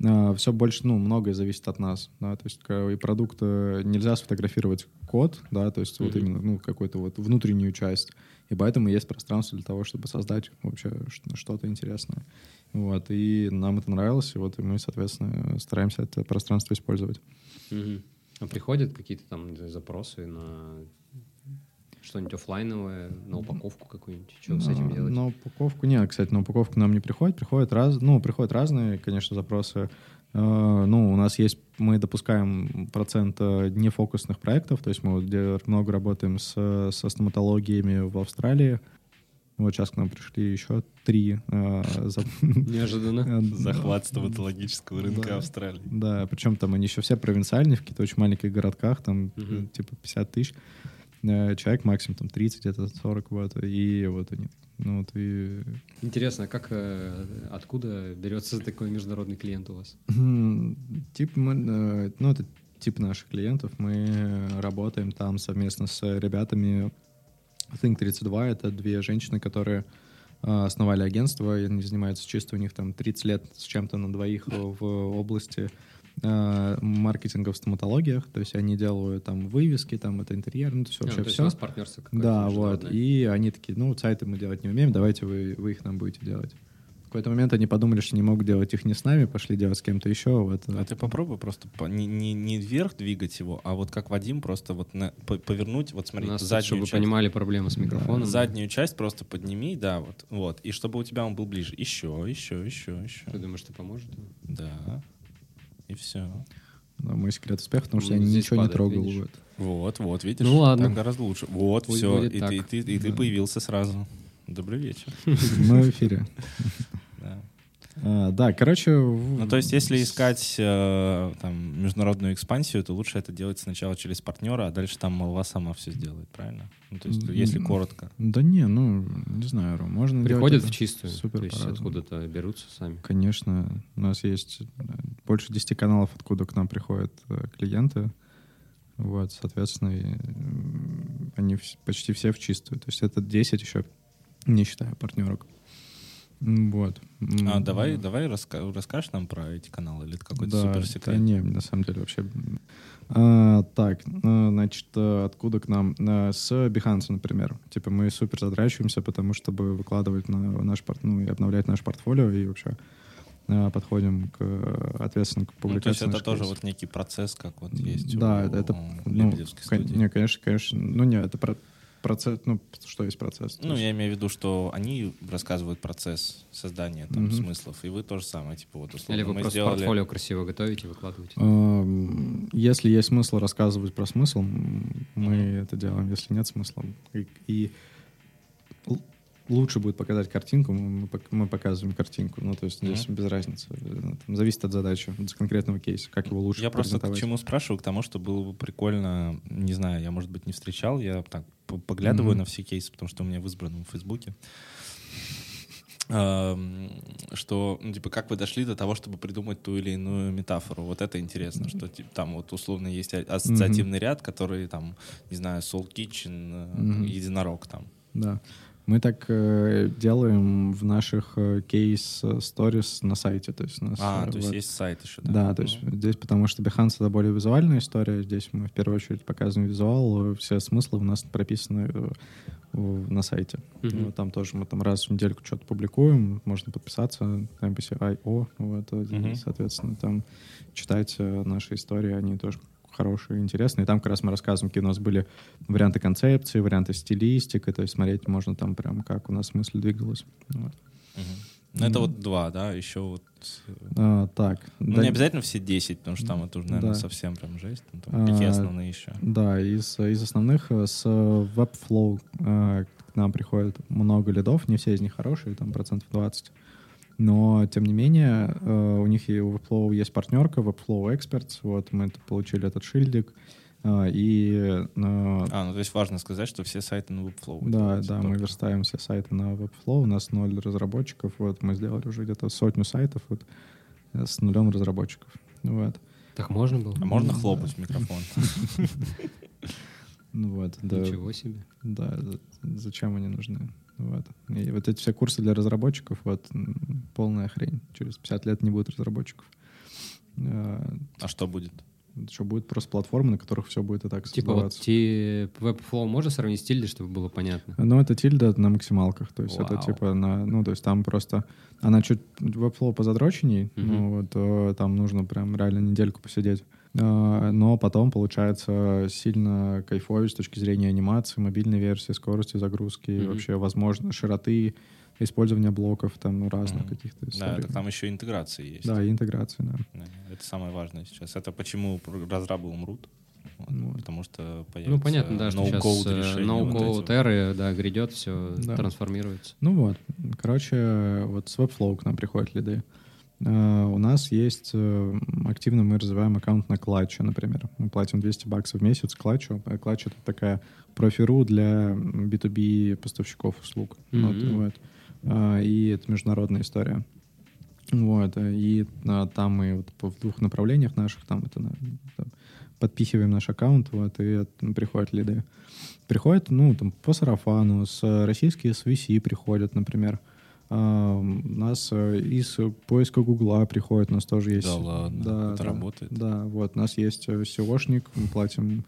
э, все больше, ну, многое зависит от нас, да, то есть и продукт нельзя сфотографировать код, да, то есть mm-hmm. вот именно, ну, какую-то вот внутреннюю часть, и поэтому есть пространство для того, чтобы создать вообще что-то интересное. Вот, и нам это нравилось, и вот и мы, соответственно, стараемся это пространство использовать. Mm-hmm. А приходят какие-то там запросы на что-нибудь офлайновое, на упаковку какую-нибудь? Что с этим делать? На упаковку нет, кстати, на упаковку нам не приходит. Приходят, раз, ну, приходят разные, конечно, запросы. Uh, ну, у нас есть, мы допускаем процент uh, нефокусных проектов, то есть мы вот много работаем с, со стоматологиями в Австралии. Вот сейчас к нам пришли еще три. Uh, за... Неожиданно. Захват стоматологического рынка да, Австралии. Да, причем там они еще все провинциальные, в каких-то очень маленьких городках, там типа 50 тысяч. Э, человек максимум там 30, где-то 40, вот, и вот они. Ну, вот и... Интересно, а как, э, откуда берется такой международный клиент у вас? Тип, мы, э, ну, это тип наших клиентов. Мы работаем там совместно с ребятами Think 32. Это две женщины, которые основали агентство, и они занимаются чисто, у них там 30 лет с чем-то на двоих в области э, маркетинга в стоматологиях, то есть они делают там вывески, там это интерьер, ну то есть вообще а, то все. Есть у вас партнерство Да, вот. И они такие, ну сайты мы делать не умеем, давайте вы, вы их нам будете делать. какой-то момент они подумали, что не могут делать их не с нами, пошли делать с кем-то еще. Вот. А ты попробуй просто по- не, не, не вверх двигать его, а вот как Вадим, просто вот на- по- повернуть, вот смотри, нас, заднюю чтобы вы часть. понимали проблему с микрофоном. Заднюю часть просто подними, да, вот, вот, и чтобы у тебя он был ближе. Еще, еще, еще, еще. Ты думаешь, это поможет? Да. И все. Да, мой секрет успеха, потому что Ну, я ничего не падает, трогал. видишь? вот. Вот, вот, видишь? Ну ладно. Так гораздо лучше. Вот, Пусть все. И, так. ты, и ты- и ты Да. появился сразу. Добрый вечер. Мы в эфире. Да. А, Да, короче... Ну, то есть, если искать э, там, международную экспансию, то лучше это делать сначала через партнера, а дальше там молва сама все сделает, правильно? Ну, то есть, если коротко. Да не, ну, не знаю, Ром, можно Приходят в чистую, супер то есть откуда-то берутся сами. Конечно, у нас есть э, больше 10 каналов, откуда к нам приходят э, клиенты. Вот, соответственно, они почти все в чистую. То есть это 10 еще, не считая партнерок. Вот. А давай, давай раска- расскажешь нам про эти каналы, или это какой-то да, супер да не, на самом деле вообще... А, так, э, значит, э, откуда к нам? Э, С Behance, например. Типа мы супер задрачиваемся, потому чтобы выкладывать на наш порт, ну, и обновлять наше портфолио, и вообще э, подходим к ответственно к Ну, то есть публикации. это тоже вот некий процесс, как вот есть Да, у, это, это, у ну, кон- не, конечно, конечно. Ну, не, это про- процесс, ну, что есть процесс? Ну, есть- я имею в виду, что они рассказывают процесс создания там Мгм. смыслов, и вы то же самое, типа вот условно Или вы мы просто сделали... портфолио красиво готовите, выкладываете. Эм, Если есть смысл рассказывать про смысл, мы это делаем. Если нет смысла, и, и лучше будет показать картинку, мы, мы пок- мы показываем картинку. Ну, то есть здесь Мгм. без разницы. Э, там зависит от задачи, от конкретного кейса, как его лучше Я просто к чему спрашиваю, к тому, что было бы прикольно, не знаю, я, может быть, не встречал, я так поглядываю Мгм. на все кейсы, потому что у меня в избранном в Фейсбуке, Эм, что, ну, типа, как вы дошли до того, чтобы придумать ту или иную метафору. Вот это интересно, что типа, там вот условно есть ассоциативный ряд, который там, не знаю, Soul Kitchen, Мгм. единорог там. Да. Мы так э, делаем в наших э, кейс-сторис на сайте. То есть, у нас, А, э, то есть вот- есть сайт еще, Да, да? то есть здесь, потому что Behance — это более визуальная история, здесь мы в первую очередь показываем визуал, э, все смыслы у нас прописаны э, на сайте. Вот там тоже мы там раз в недельку что-то публикуем, можно подписаться на MPC.io, вот, э, Мгм. соответственно, там читать э, наши истории, они тоже хорошие, интересные. Там как раз мы рассказываем, какие у нас были варианты концепции, варианты стилистики, то есть смотреть можно там прям, как у нас мысль двигалась. Вот. Мгм. Ну, это вот два, да, еще вот... э, А, так. Ну, да- не обязательно все 10, потому что там это уже, наверное, Да. совсем прям жесть. Ну, там какие А, основные еще? Да, из, из основных э, с Webflow э, к нам приходит много лидов, не все из них хорошие, там процентов 20. Но, тем не менее, э, у них и у Webflow есть партнерка, Webflow Experts, вот мы это получили этот шильдик, э, и э, А, ну то есть важно сказать, что все сайты на Webflow. да, да, мы только. верстаем все сайты на Webflow, у нас ноль разработчиков, вот мы сделали уже где-то сотню сайтов вот, с нулем разработчиков. Вот. Так можно было? А можно хлопать в микрофон? Ну вот, да. Ничего себе. Да, за- зачем они нужны? Вот. И вот эти все курсы для разработчиков, вот, полная хрень. Через 50 лет не будет разработчиков. А, А что будет? Что будет просто платформы, на которых все будет и так Типа вот создаваться. ти- Webflow можно сравнить с Tilda, чтобы было понятно? Ну, это тильда на максималках. То есть это Вау. типа на... Ну, то есть там просто... Она чуть Webflow позадроченней, Мгм. ну вот э, там нужно прям реально недельку посидеть. А, Но потом получается сильно кайфовее с точки зрения анимации, мобильной версии, скорости загрузки, Мгм. вообще, возможно, широты использования блоков там ну, разных Мгм. каких-то Да, это там еще интеграции есть. Да, и интеграция, да. Это самое важное сейчас. Это почему разрабы умрут. Вот, Вот. Потому что появится Ну, понятно, да, что сейчас no-code решения вот эры, да, грядет, все Да. трансформируется. Ну вот, короче, вот с Webflow к нам приходят лиды. Э, У нас есть э, активно мы развиваем аккаунт на Клатче, например. Мы платим 200 баксов в месяц Клатчу. А Клатч — это такая профи.ру для B2B поставщиков услуг. Вот, Мгм. вот. А, И это международная история. Вот, э, и а, там мы вот в двух направлениях наших, там это там подпихиваем наш аккаунт, вот, и от- приходят лиды. Приходят, ну, там, по сарафану, с российские SVC приходят, например. У нас э, из поиска Гугла приходят, у нас тоже есть... Да ладно, Да, это да. работает. Да, вот, у нас есть э, SEOшник, мы платим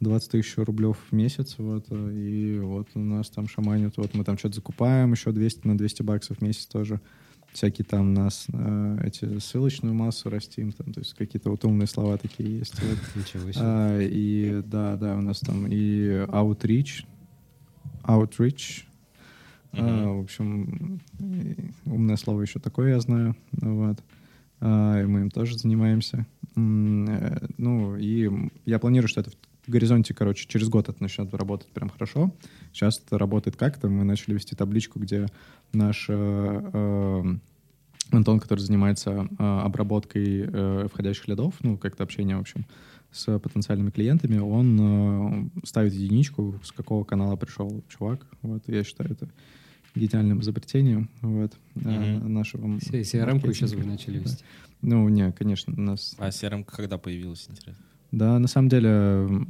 20 тысяч рублев в месяц, вот, э, и вот у нас там шаманят, вот мы там что-то закупаем, еще 200 на 200 баксов в месяц тоже. всякие там нас э, эти ссылочную массу растим, там, то есть какие-то вот умные слова такие есть. Вот. Ничего себе. А, и да, да, у нас там и outreach, outreach, а, Мгм. в общем, умное слово еще такое я знаю, вот. А, и мы им тоже занимаемся. Э, Ну, и я планирую, что это в горизонте, короче, через год это начнет работать прям хорошо. Сейчас это работает как-то. Мы начали вести табличку, где наш э, э, Антон, который занимается э, обработкой э, входящих лидов, ну, как-то общение, в общем, с потенциальными клиентами, он э, ставит единичку, с какого канала пришел чувак. Вот, я считаю это гениальным изобретением вот, э, Мгм. нашего CRM-ку сейчас вы начали Да. вести. Ну, не, конечно, у нас... А CRM когда появилась, интересно? Да, на самом деле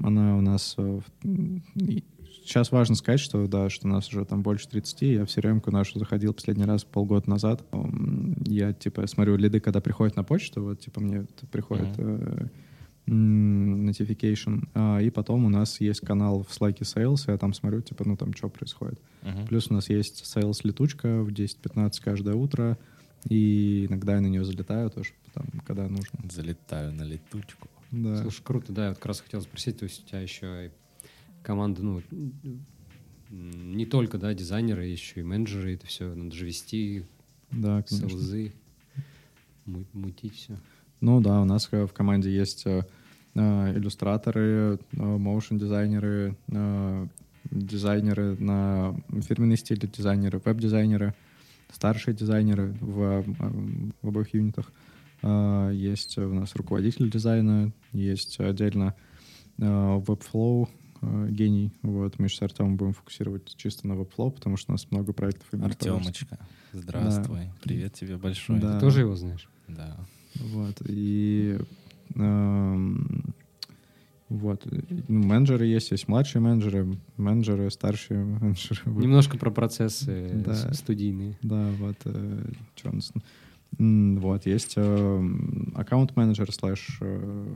она у нас... э, Сейчас важно сказать, что да, что у нас уже там больше 30. Я в crm нашу заходил последний раз полгода назад. Я, типа, смотрю лиды, когда приходят на почту, вот, типа, мне э, м, notification, а, и потом у нас есть канал в Slack Sales, я там смотрю, типа, ну, там, что происходит. Мгм. Плюс у нас есть Sales-летучка в 10-15 каждое утро, и иногда я на нее залетаю тоже, там, когда нужно. Залетаю на летучку. Да. Слушай, круто, да, я вот как раз хотел спросить, то есть у тебя еще и команда, ну, не только, да, дизайнеры, еще и менеджеры, это все надо же вести, Да, конечно. селзы, му- мутить все. Ну да, у нас э, в команде есть э, э, иллюстраторы, моушен дизайнеры, э, дизайнеры на фирменный стиль, дизайнеры, веб-дизайнеры, старшие дизайнеры в, в обоих юнитах. Э, Есть у нас руководитель дизайна, есть отдельно э, Webflow, гений. Вот, мы сейчас с Артемом будем фокусировать чисто на Webflow, потому что у нас много проектов. Артемочка, здравствуй. Привет тебе большой. Да. Ты тоже его знаешь? Да. Вот, и эм, вот, ну, менеджеры есть, есть младшие менеджеры, менеджеры, старшие менеджеры. Немножко про процессы Да. студийные. Да, вот, э, нас? М, Вот, есть эм, аккаунт-менеджер слэш э,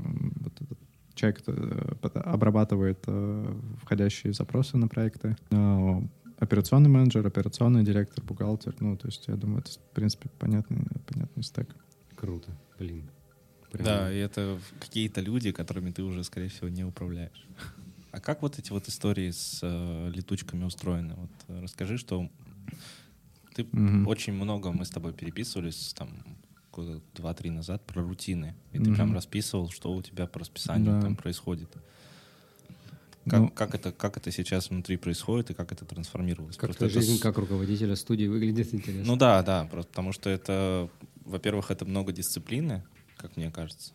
вот этот человек, кто э, пот- обрабатывает э, входящие запросы на проекты. Э, Операционный менеджер, операционный директор, бухгалтер. Ну, то есть, я думаю, это, в принципе, понятный, понятный стек. Круто, блин. Прям- Да, и это какие-то люди, которыми ты уже, скорее всего, не управляешь. А как вот эти вот истории с э, летучками устроены? Вот э, расскажи, что ты Мгм. очень много мы с тобой переписывались там года два-три назад про рутины, и ты Мгм. прям расписывал, что у тебя по расписанию Да. там происходит. Как, Ну- как, это, как это сейчас внутри происходит и как это трансформировалось? Как это жизнь с- как руководителя студии выглядит, интересно. Ну да, да, просто потому что это, во-первых, это много дисциплины, как мне кажется.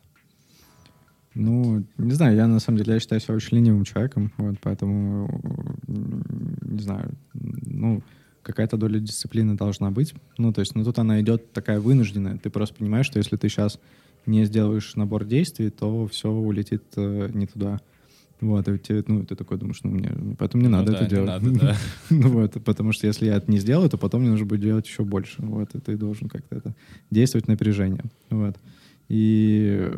Ну, не знаю, я на самом деле я считаю себя очень ленивым человеком, вот, поэтому, не знаю, ну, какая-то доля дисциплины должна быть. Ну, то есть, ну, тут она идет такая вынужденная. Ты просто понимаешь, что если ты сейчас не сделаешь набор действий, то все улетит э, не туда. Вот, и тебе, ну, ты такой думаешь, ну, мне, поэтому не Ну надо да, это делать. надо, да. Ну вот, потому что если я это не сделаю, то потом мне нужно будет делать еще больше. Вот, и ты должен как-то это действовать на опережение. Вот. И,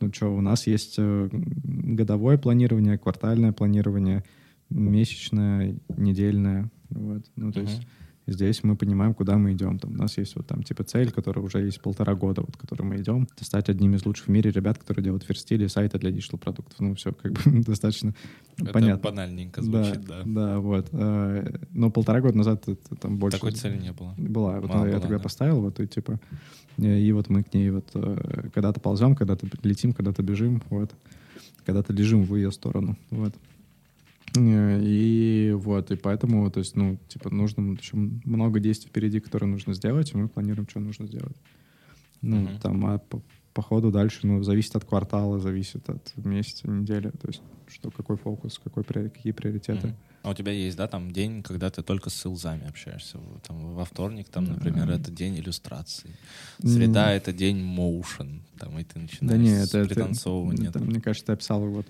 ну что, у нас есть э, годовое планирование, квартальное планирование, месячное, недельное. Вот. Ну, то Мгм. есть здесь мы понимаем, куда мы идем. Там, у нас есть вот там типа цель, которая уже есть полтора года, вот, к которой мы идем. Это стать одним из лучших в мире ребят, которые делают фирстили, сайты для диджитал-продуктов. Ну, все как бы достаточно Это понятно. банальненько звучит, да. Да, вот. Э, Но полтора года назад это там больше... Такой цели не было. Была. Вот Мало я тогда да. поставил, вот, и типа... И вот мы к ней вот э, когда-то ползем, когда-то летим, когда-то бежим, вот. Когда-то лежим в ее сторону, вот. Э, И вот, и поэтому, то есть, ну, типа, нужно еще много действий впереди, которые нужно сделать, и мы планируем, что нужно сделать. Ну, Мгм. там, а по, по ходу дальше, ну, зависит от квартала, зависит от месяца, недели, то есть, что, какой фокус, какой, какие приоритеты. Мгм. А у тебя есть, да, там день, когда ты только с селзами общаешься? Там, во вторник, там, например, это день иллюстрации. Среда — это день моушен. Там, и ты начинаешь Да не, с это, это- пританцовывания. это, там. мне кажется, ты описал вот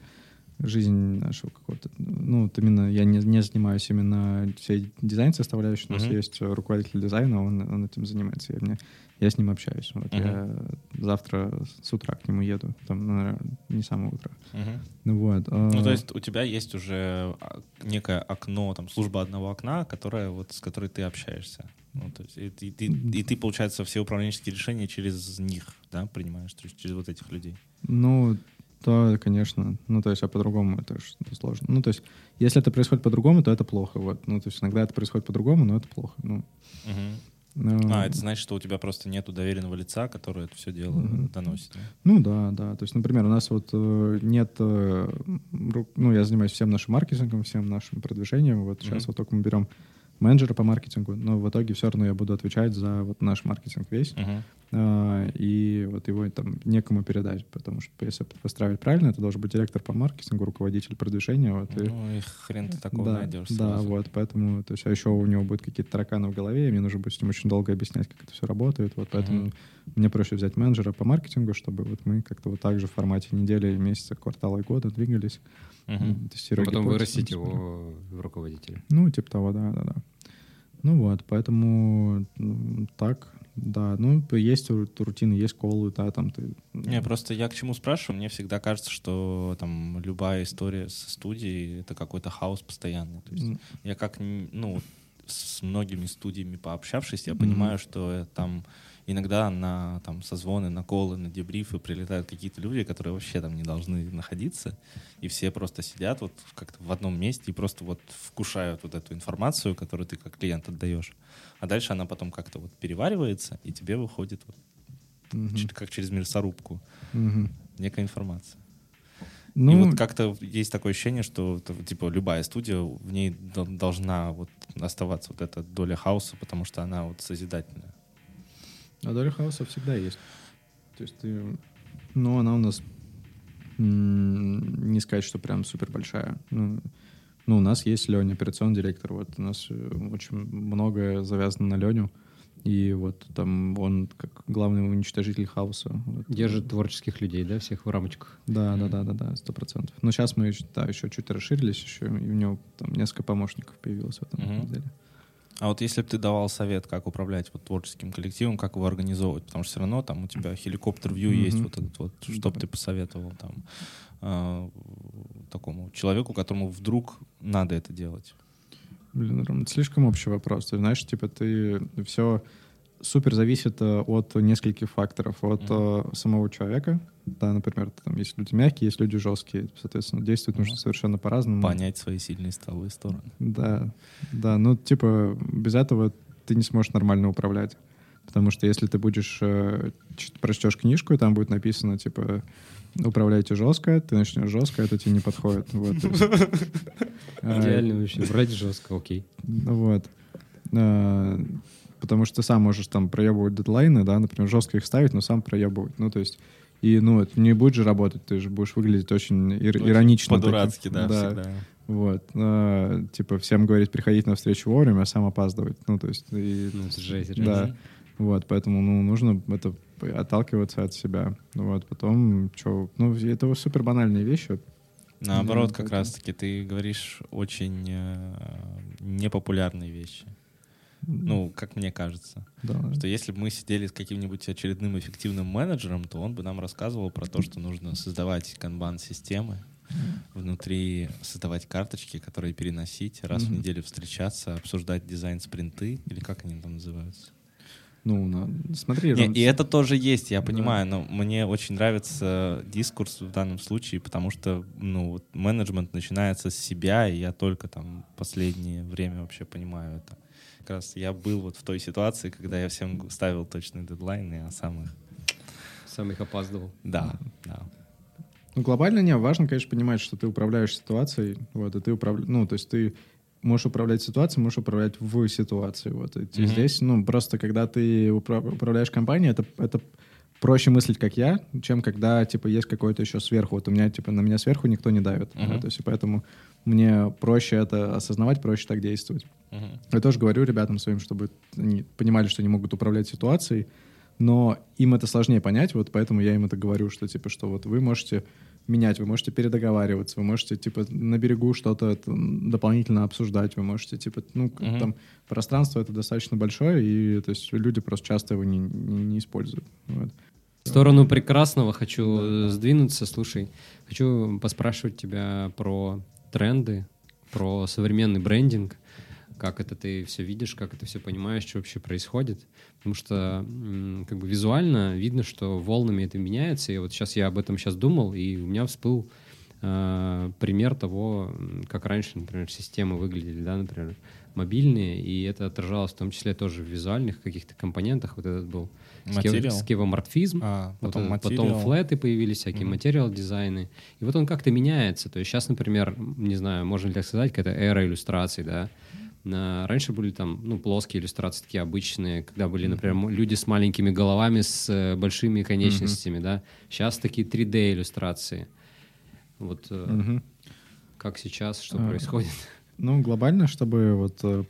жизнь нашего какого-то... Ну, вот именно я не, не занимаюсь именно всей дизайн-составляющей. У нас Мгм. есть руководитель дизайна, он, он этим занимается. Я, мне, я с ним общаюсь. Вот Мгм. Я завтра с утра к нему еду. Там, ну, наверное, не с самого утра. Мгм. Ну, вот. Ну, а, то есть у тебя есть уже а, некое окно, там, служба одного окна, которая, вот, с которой ты общаешься. Ну, то есть, и, ты- и ты, и ты, получается, все управленческие решения через них, да, принимаешь, то есть через вот этих людей. Ну, то, конечно. Ну, то есть, а по-другому это ж сложно. Ну, то есть, если это происходит по-другому, то это плохо. Вот. Ну, то есть, иногда это происходит по-другому, но это плохо. Ну, Мгм. ну, А, это значит, что у тебя просто нету доверенного лица, который это все дело Мгм. доносит. да? Ну да, да. То есть, например, у нас вот э, нет, э, ну я занимаюсь всем нашим маркетингом, всем нашим продвижением. Вот сейчас Мгм. вот только мы берем менеджера по маркетингу, но в итоге все равно я буду отвечать за вот наш маркетинг весь. Мгм. А, и вот его там некому передать, потому что если построить правильно, это должен быть директор по маркетингу, руководитель продвижения. Вот, Ну, и хрен ты такого да, найдешь да, сразу. вот, поэтому, то есть, а еще у него будут какие-то тараканы в голове, и мне нужно будет с ним очень долго объяснять, как это все работает, вот, поэтому Мгм. мне проще взять менеджера по маркетингу, чтобы вот мы как-то вот так же в формате недели, месяца, квартала и года двигались, Мгм. м, А тестировали потом вырастить его в руководителя. Ну, типа того, да, да, да. Ну вот, поэтому так, да, ну, есть ру- рутины, есть колы, да, там ты... Не, просто я к чему спрашиваю, мне всегда кажется, что там любая история со студией — это какой-то хаос постоянный. То есть я как, ну, с многими студиями пообщавшись, я Мгм. понимаю, что э, там иногда на там созвоны, на колы, на дебрифы прилетают какие-то люди, которые вообще там не должны находиться, и все просто сидят вот как-то в одном месте и просто вот вкушают вот эту информацию, которую ты как клиент отдаешь. А дальше она потом как-то вот переваривается, и тебе выходит вот чуть как через мясорубку мгм. некая информация. Ну, И вот как-то есть такое ощущение, что типа любая студия, в ней до- должна вот оставаться вот эта доля хаоса, потому что она вот созидательная. А доля хаоса всегда есть. То есть ты... Ну, она у нас... Не сказать, что прям супер большая. Ну, ну, у нас есть Леня, операционный директор. Вот у нас э, очень многое завязано на Леню. И вот там он как главный уничтожитель хаоса. Держит творческих людей, да, всех в рамочках. Да, да, да, да, да, сто процентов. Но сейчас мы еще, да, еще чуть расширились, еще и у него там несколько помощников появилось в этом Мгм. деле. А вот если бы ты давал совет, как управлять вот творческим коллективом, как его организовывать, потому что все равно там у тебя хеликоптер-вью Мгм. есть вот этот вот, что бы ты посоветовал там а, такому человеку, которому вдруг надо это делать? Блин, Ром, это слишком общий вопрос. Ты знаешь, типа ты все супер зависит э, от нескольких факторов. От э, самого человека. Да, например, там есть люди мягкие, есть люди жесткие. Соответственно, действовать нужно Мгм. совершенно по-разному. Понять свои сильные и слабые стороны. Да, да, ну типа без этого ты не сможешь нормально управлять. Потому что если ты будешь, э, прочтешь книжку, и там будет написано, типа, управляйте жестко, ты начнешь жестко, это тебе не подходит. Вот, Идеально вообще. Брать жестко, окей. Вот. Потому что ты сам можешь там проебывать дедлайны, да, например, жестко их ставить, но сам проебывать. Ну, то есть, и, ну, это не будет же работать, ты же будешь выглядеть очень ир- Очень иронично. По-дурацки, таким. да, всегда. Вот. А, типа, всем говорить, приходить на встречу вовремя, а сам опаздывать. Ну, то есть, и- Ну, это жесть. Да. вот, поэтому, ну, нужно это отталкиваться от себя. Вот, потом, что, ну, это супер банальные вещи. Наоборот, Да, как поэтому- раз-таки ты говоришь очень э, непопулярные вещи. Ну, как мне кажется. Да. Что если бы мы сидели с каким-нибудь очередным эффективным менеджером, то он бы нам рассказывал про то, что нужно создавать канбан-системы, внутри создавать карточки, которые переносить, раз в Мгм. неделю встречаться, обсуждать дизайн-спринты, или как они там называются. Ну, на- смотри, Не, и это тоже есть, я Да. понимаю, но мне очень нравится дискурс в данном случае, потому что ну, вот менеджмент начинается с себя, и я только там последнее время вообще понимаю это. Как раз я был вот в той ситуации, когда я всем ставил точные дедлайны, а сам их... Сам их опаздывал. Да, да. Ну, глобально не, важно, конечно, понимать, что ты управляешь ситуацией, вот, и ты управляешь, ну, то есть ты можешь управлять ситуацией, можешь управлять в ситуации, вот, и Мгм. здесь, ну, просто когда ты упра- управляешь компанией, это, это проще мыслить, как я, чем когда, типа, есть какой-то еще сверху, вот у меня, типа, на меня сверху никто не давит, Мгм. да, то есть, и поэтому мне проще это осознавать, проще так действовать. Мгм. Я тоже говорю ребятам своим, чтобы они понимали, что они могут управлять ситуацией, но им это сложнее понять, вот поэтому я им это говорю, что типа, что вот вы можете менять, вы можете передоговариваться, вы можете, типа, на берегу что-то дополнительно обсуждать, вы можете, типа, ну, Мгм. там, пространство это достаточно большое, и, то есть, люди просто часто его не, не, не используют. Вот. В сторону прекрасного хочу э, сдвинуться. Слушай, хочу поспрашивать тебя про тренды, про современный брендинг. Как это ты все видишь, как это все понимаешь, что вообще происходит. Потому что как бы визуально видно, что волнами это меняется. И вот сейчас я об этом сейчас думал, и у меня всплыл пример того, как раньше, например, системы выглядели, да, например, мобильные, и это отражалось в том числе тоже в визуальных каких-то компонентах. Вот этот был скевоморфизм, А, вот потом это- потом флеты появились, всякие материал дизайны. И вот он как-то меняется. То есть сейчас, например, не знаю, можно ли так сказать, какая-то эра иллюстраций, да. На- Раньше были там, ну, плоские иллюстрации такие обычные, когда были, например, люди с маленькими головами, с э, большими конечностями, да. Сейчас такие 3D иллюстрации. Вот Мгм. как сейчас, что А, происходит? Ну, глобально, чтобы вот э,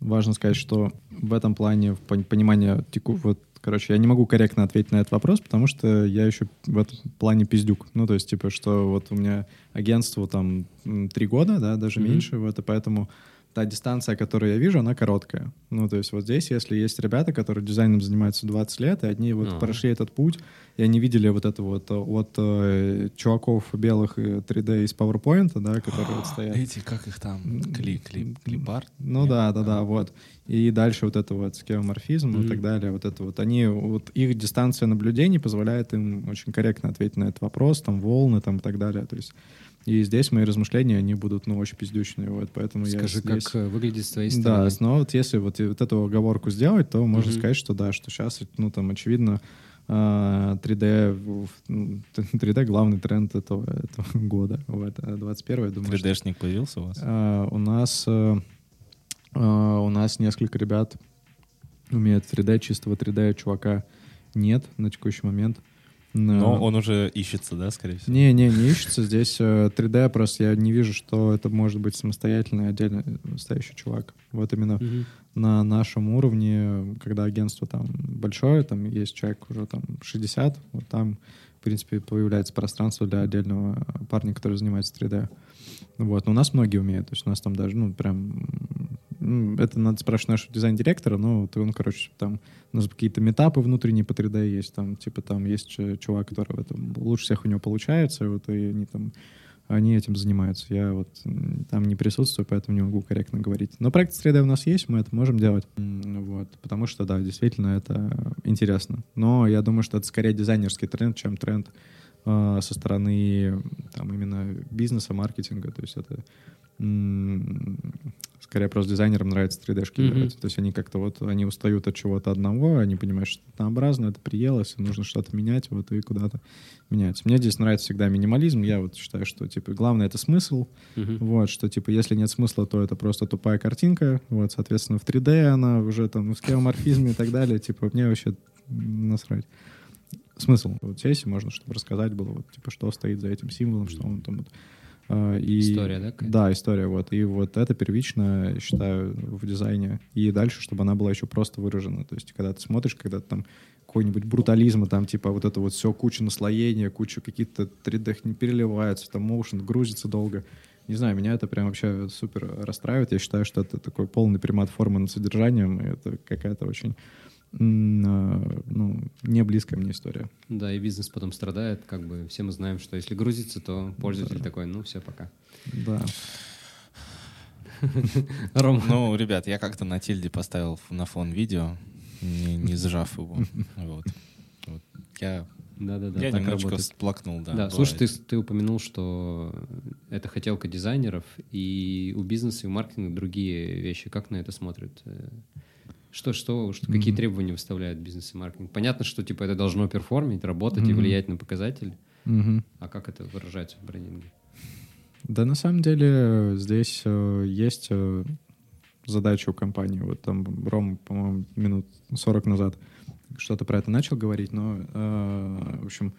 важно сказать, что в этом плане в пон- понимание теку, вот, короче, я не могу корректно ответить на этот вопрос, потому что я еще в этом плане пиздюк. Ну, то есть, типа, что вот у меня агентство там три года, да, даже Мгм. меньше, вот, и поэтому та дистанция, которую я вижу, она короткая. Ну, то есть вот здесь, если есть ребята, которые дизайном занимаются 20 лет, и они вот А. прошли этот путь, и они видели вот это вот э, от э, чуваков белых и 3D из PowerPoint, да, которые вот стоят. Эти, как их там? Кли, клип, клипарт? Ну Нет? да, да, да, вот. И дальше вот это вот скеоморфизм и так далее, вот это вот. Они, вот их дистанция наблюдений позволяет им очень корректно ответить на этот вопрос, там, волны там и так далее. То есть и здесь мои размышления, они будут, ну, очень пиздючные, вот, поэтому я Скажи, здесь... как э, выглядит с твоей Да, стороны. но вот если вот, вот эту оговорку сделать, то можно Мгм. сказать, что да, что сейчас, ну, там, очевидно, а, 3D, в- ну, 3D главный тренд этого, этого года. Вот, а 21 я думаю, что 3D-шник появился у вас? а, у нас э, а, у нас несколько ребят умеют 3D, чистого 3D чувака нет на текущий момент. Но он уже ищется, да, скорее всего? Не, не, не ищется. Здесь э, 3D просто я не вижу, что это может быть самостоятельный отдельно стоящий чувак. Вот именно Мгм. на нашем уровне, когда агентство там большое, там есть человек уже там 60, вот там, в принципе, появляется пространство для отдельного парня, который занимается 3D. Вот, но у нас многие умеют, то есть у нас там даже, ну, прям, это надо спрашивать нашего дизайн-директора, ну, вот он, короче, там, у нас какие-то метапы внутренние по 3D есть, там, типа, там есть чувак, который в этом лучше всех у него получается, вот, и они там они этим занимаются. Я вот там не присутствую, поэтому не могу корректно говорить. Но проект 3D у нас есть, мы это можем делать. Вот, потому что, да, действительно, это интересно. Но я думаю, что это скорее дизайнерский тренд, чем тренд э, со стороны там именно бизнеса, маркетинга. То есть это скорее просто дизайнерам нравится 3D-шки Мгм. делать. То есть они как-то вот, они устают от чего-то одного, они понимают, что это однообразно, это приелось, и нужно что-то менять, вот, и куда-то меняется. Мне здесь нравится всегда минимализм. Я вот считаю, что, типа, главное — это смысл. Мгм. Вот, что, типа, если нет смысла, то это просто тупая картинка. Вот, соответственно, в 3D она уже там в скеоморфизме и так далее. Типа, мне вообще насрать. Смысл. Вот здесь можно, чтобы рассказать было, вот, типа, что стоит за этим символом, что он там вот. А, и, История, да? Да, история, вот. И вот это первично, считаю, в дизайне. И дальше, чтобы она была еще просто выражена. То есть, когда ты смотришь, когда ты там какой-нибудь брутализм, там, типа, вот это вот все, куча наслоения, куча каких-то 3D не переливается, там, моушен грузится долго. Не знаю, меня это прям вообще супер расстраивает. Я считаю, что это такой полный примат формы над содержанием, и это какая-то очень ну, не близкая мне история. Да, и бизнес потом страдает, как бы все мы знаем, что если грузится, то пользователь такой, ну все, пока. Да. Рома, Ну, ребят, я как-то на тильде поставил на фон видео, не, не сжав его. Вот. Вот. Я, да-да-да, я так немножко работает. сплакнул, да. Да, бывает. слушай, ты, ты упомянул, что это хотелка дизайнеров, и у бизнеса и у маркетинга другие вещи. Как на это смотрят? Э, Что, что, что какие Мгм. требования выставляют бизнес и маркетинг? Понятно, что типа это должно перформить, работать и Мгм. влиять на показатель. Мгм. А как это выражается в брендинге? Да, на самом деле здесь э, есть э, задача у компании. Вот там Ром, по-моему, минут 40 назад что-то про это начал говорить, но, э, в общем,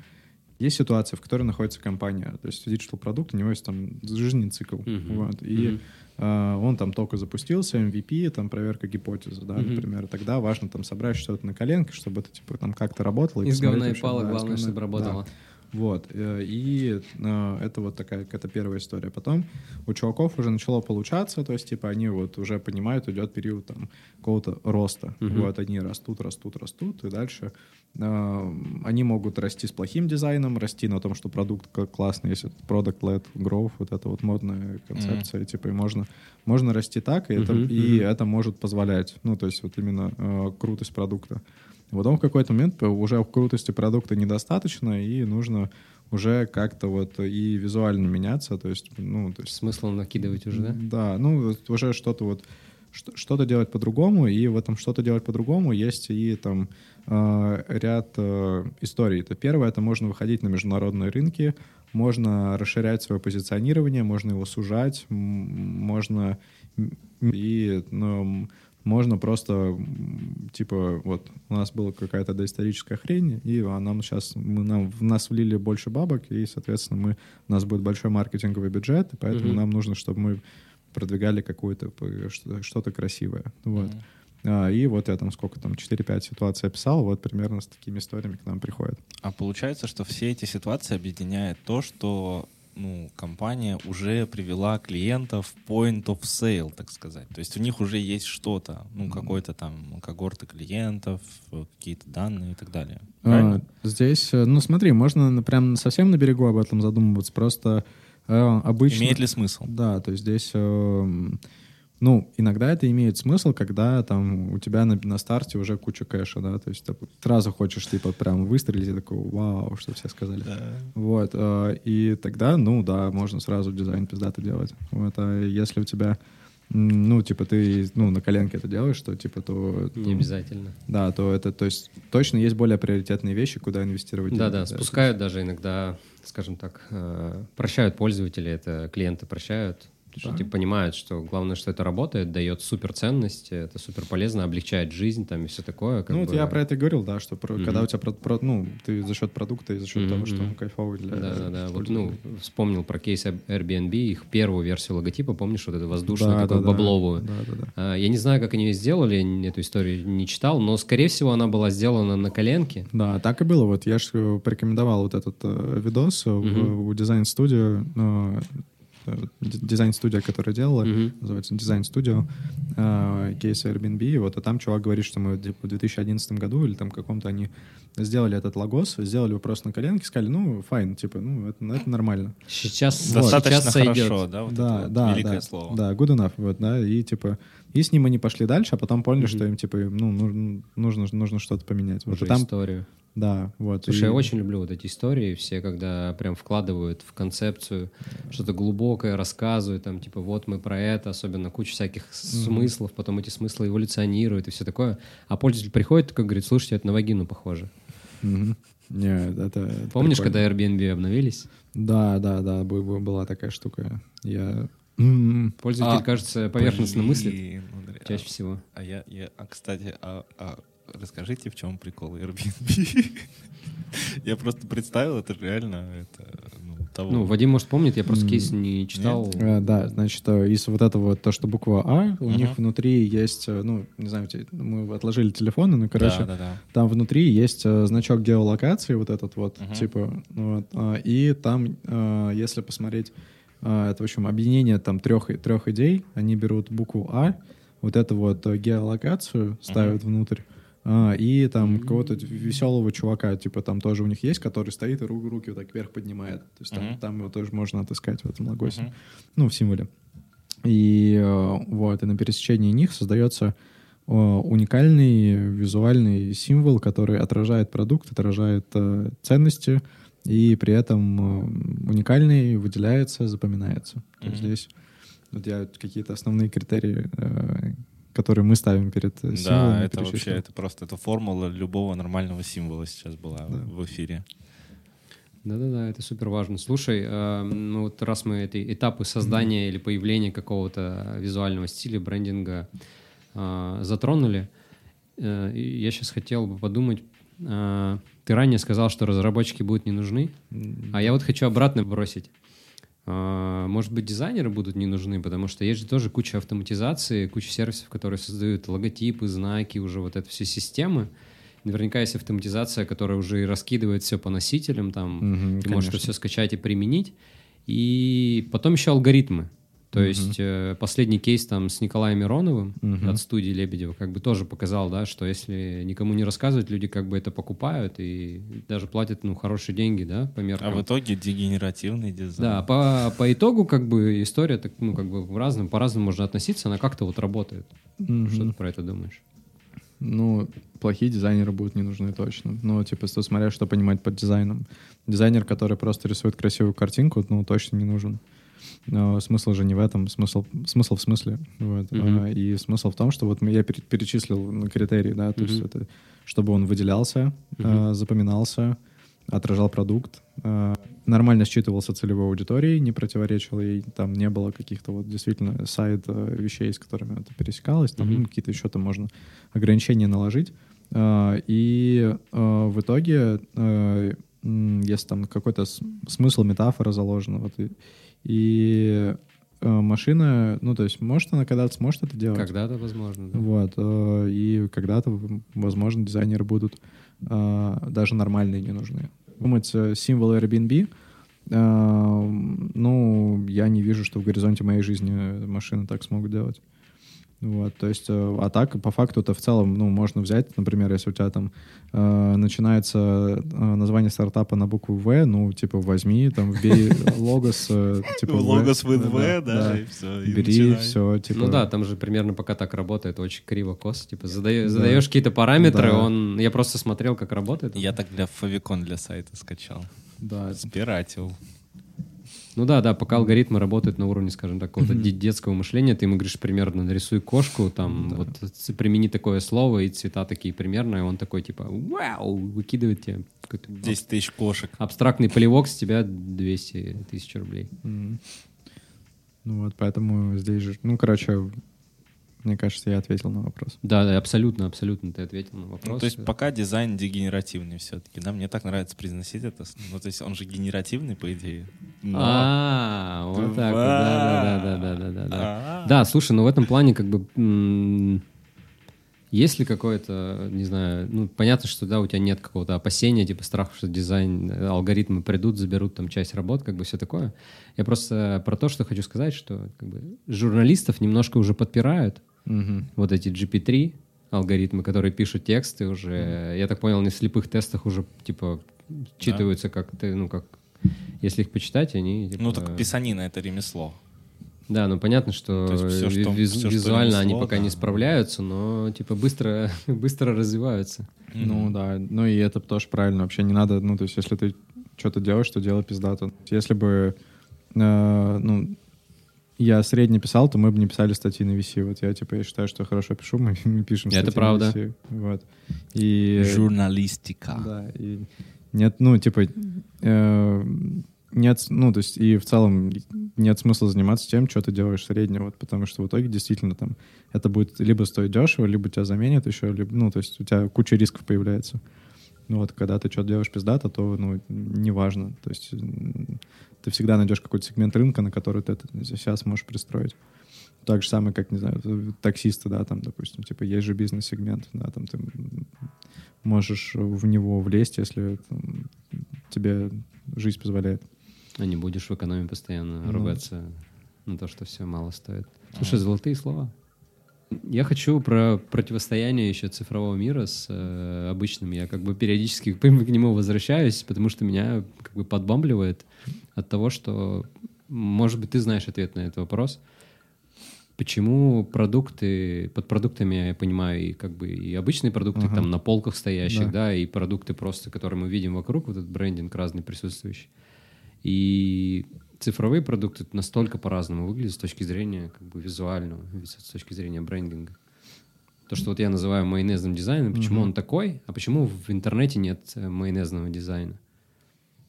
есть ситуация, в которой находится компания. То есть диджитал продукт, у него есть там жизненный цикл. Мгм. Вот, и Мгм. э, он там только запустился, MVP, там проверка гипотезы, да, Мгм. например. Тогда важно там собрать что-то на коленке, чтобы это типа там как-то работало. Из говна и пала, да, главное, чтобы да. работало. Вот. э, И э, это вот такая какая-то первая история. Потом у чуваков уже начало получаться, то есть, типа, они вот уже понимают, идет период там какого-то роста. Мгм. Вот они растут, растут, растут, и дальше они могут расти с плохим дизайном, расти на том, что продукт классный, если product-led growth, вот это вот модная концепция, типа, и можно, можно расти так, и, это, Мгм, и это может позволять, ну, то есть вот именно э, крутость продукта. Потом в какой-то момент уже крутости продукта недостаточно, и нужно уже как-то вот и визуально меняться, то есть, ну, то есть... Смысл накидывать уже, да? Да, ну, уже что-то вот, что- что-то делать по-другому, и в этом что-то делать по-другому есть и там э, ряд э, историй. Это первое, это можно выходить на международные рынки, можно расширять свое позиционирование, можно его сужать, можно и ну, можно просто типа вот у нас была какая-то доисторическая хрень, и нам сейчас мы нам в нас влили больше бабок, и соответственно мы у нас будет большой маркетинговый бюджет, и поэтому Мгм. нам нужно, чтобы мы продвигали какое-то что-то красивое. Вот. Мгм. А, и вот я там сколько там, 4-5 ситуаций описал, вот примерно с такими историями к нам приходят. А получается, что все эти ситуации объединяет то, что ну, компания уже привела клиентов в point of sale, так сказать. То есть у них уже есть что-то, ну, какой-то там когорты клиентов, э, какие-то данные и так далее. А, здесь, э, ну смотри, можно прям совсем на берегу об этом задумываться, просто э, обычно... Имеет ли смысл? Да, то есть здесь, эм, ну, иногда это имеет смысл, когда там у тебя на, на старте уже куча кэша, да, то есть ты сразу хочешь, типа, прям выстрелить и такой, вау, что все сказали. Вот, э, и тогда, ну, да, можно сразу дизайн пиздато делать. Вот, а если у тебя, ну, типа, ты, ну, на коленке это делаешь, то, типа, то... Не то- обязательно. Да, то это, то есть, точно есть более приоритетные вещи, куда инвестировать. Да-да, спускают даже иногда, скажем так, э, прощают пользователи, это клиенты прощают, потому что типа, понимают, что главное, что это работает, дает супер ценность, это супер полезно, облегчает жизнь там и все такое. Ну, вот бы. я про это и говорил, да, что про- Мгм. когда у тебя, про- про- ну, ты за счет продукта и за счет Мгм, того, что он кайфовый для Да-да-да, вот, ну, вспомнил про кейс Airbnb, их первую версию логотипа, помнишь, вот эту воздушную, Да, такую да, бабловую? Да, да, да. А, Я не знаю, как они ее сделали, эту историю не читал, но, скорее всего, она была сделана на коленке. Да, так и было. Вот я же порекомендовал вот этот э, видос э, в- Мгм. у дизайн-студио, э, э, дизайн-студия, которая делала, Мгм. называется дизайн-студио, э, кейс Airbnb, вот, а там чувак говорит, что мы типа, в 2011 году или там каком-то они сделали этот логос, сделали его просто на коленке, сказали, ну, fine, типа, ну, это, это нормально. Сейчас, Достаточно сейчас сойдет. хорошо, да, вот да, это вот да, великое да, слово. Да, good enough, вот, да, и типа, и с ним они пошли дальше, а потом поняли, Мгм. что им, типа, ну, нужно, нужно, нужно что-то поменять. Вот, Уже и там, историю. да, вот. Слушай, и- я очень люблю вот эти истории, все, когда прям вкладывают в концепцию что-то глубокое, рассказывают, там, типа, вот мы про это, особенно куча всяких смыслов, потом эти смыслы эволюционируют и все такое. А пользователь приходит, такой говорит, слушайте, это на вагину похоже. Мгм. Не, это, Помнишь, прикольно. когда Airbnb обновились? Да, да, да, была такая штука. Я... М, Пользователь, А, кажется, поверхностно мыслит Блин, Андрей, а- чаще всего. А я, я, а кстати, а, а расскажите, в чем прикол Airbnb? Я просто представил, это реально это, ну, того. Ну, Вадим, может, помнит, я просто кейс не читал. э, Да, значит, э, из вот этого вот, то, что буква А, у Мгм. них внутри есть, э, ну, не знаю, мы отложили телефоны, ну, короче, да, да, да. Там внутри есть э, значок геолокации, вот этот вот, Мгм. типа, вот, а, и там, если посмотреть, это, в общем, объединение там трех, трех идей, они берут букву А, вот эту вот э, геолокацию ставят внутрь, а, и там какого-то веселого чувака, типа, там тоже у них есть, который стоит и ру- руки вот так вверх поднимает. То есть там, Мгм. там его тоже можно отыскать в этом логосе Мгм. ну, в символе. И э, вот, и на пересечении них создается э, уникальный визуальный символ, который отражает продукт, отражает э, ценности, и при этом э, уникальный, выделяется, запоминается. То есть здесь вот я какие-то основные критерии, э, которые мы ставим перед э, Да, символами, это вообще, перечислил. это просто, это формула любого нормального символа сейчас была Да. в эфире. Да-да-да, это супер важно. Слушай, э, ну вот раз мы эти этапы создания или появления какого-то визуального стиля, брендинга э, затронули, э, я сейчас хотел бы подумать, ты ранее сказал, что разработчики будут не нужны, а я вот хочу обратно бросить. А, Может быть, дизайнеры будут не нужны, потому что есть же тоже куча автоматизации, куча сервисов, которые создают логотипы, знаки, уже вот это все системы. наверняка есть автоматизация, которая уже и раскидывает все по носителям, там, Мгм, ты можешь это конечно. все скачать и применить. И потом еще алгоритмы. То есть э, последний кейс там с Николаем Мироновым Мгм. от студии Лебедева как бы тоже показал, да, что если никому не рассказывать, люди как бы это покупают и даже платят, ну, хорошие деньги, да, по А меркам. в итоге дегенеративный дизайн. Да, по, по итогу как бы история, так, ну, как бы разным, по-разному можно относиться, она как-то вот работает. Мгм. Что ты про это думаешь? Ну, плохие дизайнеры будут не нужны точно. Ну, типа, смотря, что понимать под дизайном. Дизайнер, который просто рисует красивую картинку, ну, точно не нужен. Но смысл же не в этом, смысл, смысл в смысле. Вот. А, И смысл в том, что вот я пере- перечислил критерии, да, то есть Мгм. это, чтобы он выделялся, а, запоминался, отражал продукт, а, нормально считывался целевой аудиторией, не противоречил ей, там не было каких-то вот действительно сайт вещей, с которыми это пересекалось, там Мгм. ну, какие-то еще там можно ограничения наложить. И в итоге, если там какой-то смысл, метафора заложена, вот, и, э, машина, ну, то есть может она когда-то сможет это делать. Когда-то возможно. да. Вот, э, и когда-то, возможно, дизайнеры будут э, даже нормальные не нужны. Думать символы Airbnb, ну, я не вижу, что в горизонте моей жизни машины так смогут делать. Вот, то есть, э, а так, по факту, это в целом, ну, можно взять, например, если у тебя там э, начинается э, название стартапа на букву В, ну, типа, возьми, там, вбей логос, э, типа, Ну, В. Логос with Да, V, да, и все. Бери, все, типа... Ну да, там же примерно пока так работает, очень криво кос. Типа Да. задаешь какие-то параметры, Да. он. Я просто смотрел, как работает. Я так для Favicon для сайта скачал. Да, Спиратил. Ну да, да, пока алгоритмы работают на уровне, скажем так, какого-то де- детского мышления, ты ему говоришь примерно нарисуй кошку, там вот ц- примени такое слово и цвета такие примерно, и он такой типа вау, выкидывает тебе какой-то 10 тысяч кошек. абстрактный поливок с тебя 200 тысяч рублей. Мгм. Ну вот, поэтому здесь же... Ну, короче, мне кажется, я ответил на вопрос. Да, да, абсолютно, абсолютно ты ответил на вопрос. Ну, то есть пока дизайн дегенеративный все-таки. Да, мне так нравится произносить это. Ну, то есть он же генеративный, по идее. Но- А, вот так вот, да, да, да, да, да, да, да. А. Да, слушай, ну в этом плане как бы есть ли какое-то, не знаю, ну понятно, что да, у тебя нет какого-то опасения, типа страха, что дизайн, э, алгоритмы придут, заберут там часть работ, как бы все такое. Я просто про то, что хочу сказать, что как бы журналистов немножко уже подпирают Мгм. вот эти GP3 алгоритмы, которые пишут тексты уже, я так понял, на слепых тестах уже типа читаются как ты, ну как если их почитать, они типа, Ну, так писанина — это ремесло. да, ну понятно, что, всё, что- виз- что визуально они ремесло, пока да. не справляются, но типа быстро, быстро развиваются. Ну да, ну и это тоже правильно. Вообще не надо, ну то есть если ты что-то делаешь, то делай пиздато. Если бы, э, ну, я средне писал, то мы бы не писали статьи на VC. Вот я типа я считаю, что хорошо пишу, мы, мы пишем Это статьи правда. на VC. Вот. И... Журналистика. Да, и нет, ну, типа, э, нет, ну, то есть, и в целом нет смысла заниматься тем, что ты делаешь среднего, вот, потому что в итоге действительно там это будет либо стоить дешево, либо тебя заменят еще, либо, ну, то есть у тебя куча рисков появляется. Ну, вот, когда ты что-то делаешь пиздато, то, ну, неважно. То есть ты всегда найдешь какой-то сегмент рынка, на который ты это сейчас можешь пристроить. Так же самое, как, не знаю, таксисты, да, там, допустим, типа, есть же бизнес-сегмент, да, там ты можешь в него влезть, если там, тебе жизнь позволяет. А не будешь в экономе постоянно Ну. ругаться на то, что все мало стоит. Слушай, золотые слова. Я хочу про противостояние еще цифрового мира с э, обычным. Я как бы периодически к к нему возвращаюсь, потому что меня как бы подбамбливает от того, что, может быть, ты знаешь ответ на этот вопрос. Почему продукты, под продуктами я понимаю и как бы и обычные продукты, Ага. там на полках стоящих, Да. да, и продукты просто, которые мы видим вокруг, вот этот брендинг разный присутствующий. И цифровые продукты настолько по-разному выглядят с точки зрения как бы визуального, с точки зрения брендинга. То, что вот я называю майонезным дизайном, почему Мгм. он такой, а почему в интернете нет э, майонезного дизайна?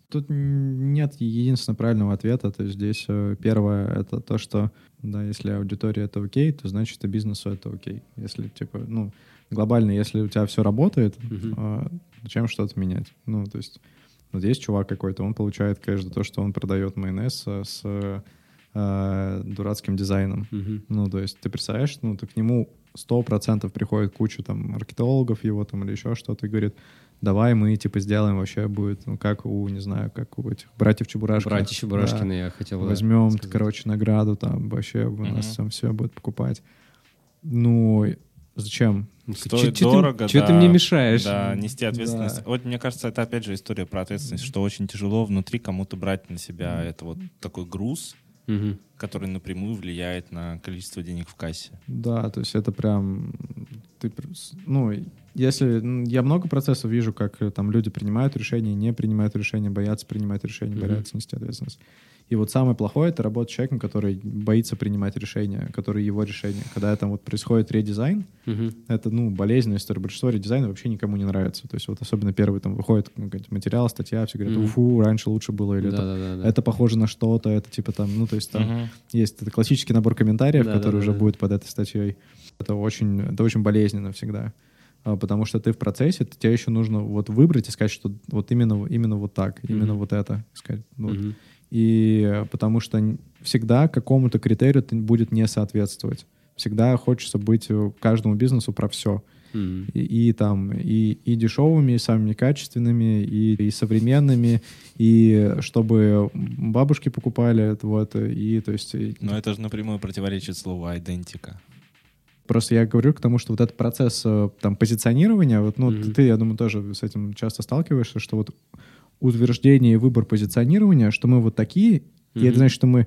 Тут нет единственного правильного ответа. То есть здесь э, первое — это то, что, да, если аудитория это окей, то значит и бизнесу это окей. Если, типа, ну, глобально, если у тебя все работает, а, зачем что-то менять? Ну, то есть вот есть чувак какой-то, он получает кэш за то, что он продает майонез э, с э, дурацким дизайном. Мгм. Ну, то есть ты представляешь, ну, ты к нему сто процентов приходит куча там маркетологов его там или еще что-то и говорит, давай мы типа сделаем вообще будет, ну, как у, не знаю, как у этих братьев Чебурашкиных. Братья Чебурашкины, Да. я хотел Возьмем, сказать. короче, награду там вообще у нас Мгм. там все будет покупать. Ну, зачем? Стоит чё- чё дорого, ты, чё ты да. мне мешаешь? Да, нести ответственность. Да. Вот мне кажется, это опять же история про ответственность, что очень тяжело внутри кому-то брать на себя это вот такой груз, Мгм. который напрямую влияет на количество денег в кассе. Да, то есть это прям... Ты, ну, если... Я много процессов вижу, как э, там люди принимают решения, не принимают решения, боятся принимать решения, Мгм. боятся нести ответственность. И вот самое плохое — это работа с человеком, который боится принимать решения, который его решение. Когда там вот происходит редизайн, Мгм. это, ну, болезненная история. Большинство редизайна вообще никому не нравится. То есть вот особенно первый там выходит ну, какой-то материал, статья, все говорят, уфу, раньше лучше было, или это, Да-да-да-да. это похоже на что-то, это типа там, ну, то есть там Мгм. есть это классический набор комментариев, Да, который да, уже да. будет под этой статьей. Это очень, это очень болезненно всегда. А, Потому что ты в процессе, тебе еще нужно вот выбрать и сказать, что вот именно, именно вот так, именно Мгм. вот это. Сказать, ну, вот. Мгм. И потому что всегда какому-то критерию ты будет не соответствовать. Всегда хочется быть э, каждому бизнесу про все. И, и там и, и дешевыми, и самыми качественными, и, и современными, и чтобы бабушки покупали, это вот, и то есть Но это же напрямую противоречит слову «айдентика». Просто я говорю к тому, что вот этот процесс э, там позиционирования, вот, ну, Мгм. ты, я думаю, тоже с этим часто сталкиваешься, что вот утверждение и выбор позиционирования, что мы вот такие, и Мгм. это значит, что мы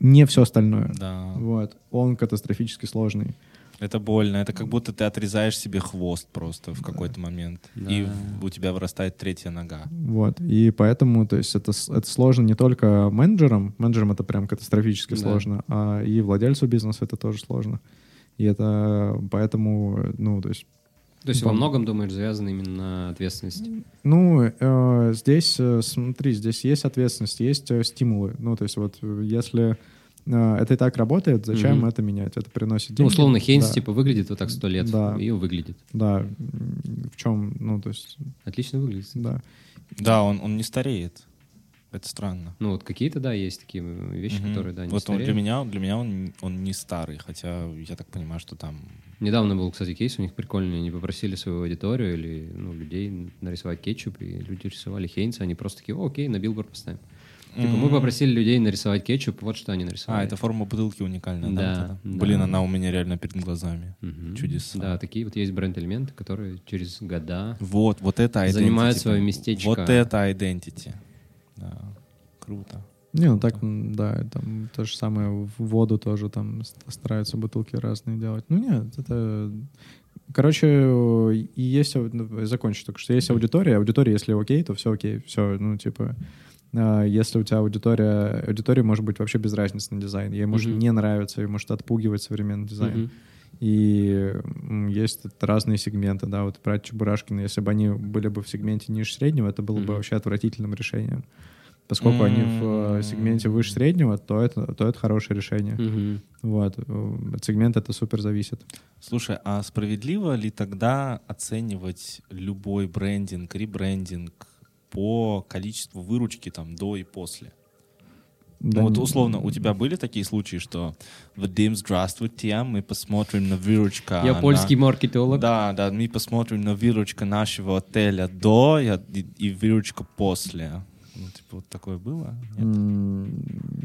не все остальное. Да. Вот. Он катастрофически сложный. Это больно. Это как будто ты отрезаешь себе хвост просто в какой-то момент. И Да. в- у тебя вырастает третья нога. Вот. И поэтому, то есть, это, это сложно не только менеджерам, менеджерам это прям катастрофически Да. сложно, а и владельцу бизнеса это тоже сложно. И это поэтому, ну, то есть, То есть во многом, думаешь, завязано именно на ответственности? Ну, э, здесь, э, смотри, здесь есть ответственность, есть э, стимулы. Ну, то есть вот э, если э, это и так работает, зачем Мгм. это менять? Это приносит деньги. Ну, условно, Хейнс, Да, типа, выглядит вот так сто лет, Да. и выглядит. Да, в чем, ну, то есть, Отлично выглядит. да. Да, он, он не стареет. Это странно. Ну, вот какие-то, да, есть такие вещи, Мгм. которые, да, не вот он для меня, для меня он, он не старый, хотя я так понимаю, что там... Недавно был, кстати, кейс у них прикольный. Они попросили свою аудиторию или ну, людей нарисовать кетчуп, и люди рисовали Хайнца. Они просто такие, «О, окей, на билборд поставим. Типа, мы М. попросили людей нарисовать кетчуп, вот что они нарисовали. А, это форма бутылки уникальная, да? Да, да. Блин, она у меня реально перед глазами. Мгм. Чудеса. Да, такие вот есть бренд-элементы, которые через года... Вот, вот это identity. Занимает свое местечко. Вот это identity. Да, круто. Не, ну так, да, там то же самое в воду тоже там стараются бутылки разные делать. Ну нет, это... Короче, и есть... ну, Закончу только, что есть аудитория. Аудитория, если окей, то все окей. Все, ну, типа... а, Если у тебя аудитория... Аудитория может быть вообще без разницы на дизайн. Ей может Мгм. не нравиться, ей может отпугивать современный дизайн. Мгм. И есть разные сегменты, да, вот брать Чебурашкина, если бы они были бы в сегменте ниже среднего, это было бы Мгм. вообще отвратительным решением. Поскольку они в э, сегменте выше среднего, то это, то это хорошее решение. Мгм. Вот. э, От сегмента это супер зависит. Слушай, а справедливо ли тогда оценивать любой брендинг, ребрендинг по количеству выручки там до и после? Да, ну вот условно, у тебя были такие случаи, что Вадим, здравствуйте, мы посмотрим на выручка. Я на- польский маркетолог. Да, да, мы посмотрим на выручка нашего отеля до и- и выручка после. Ну, типа, вот такое было? Нет?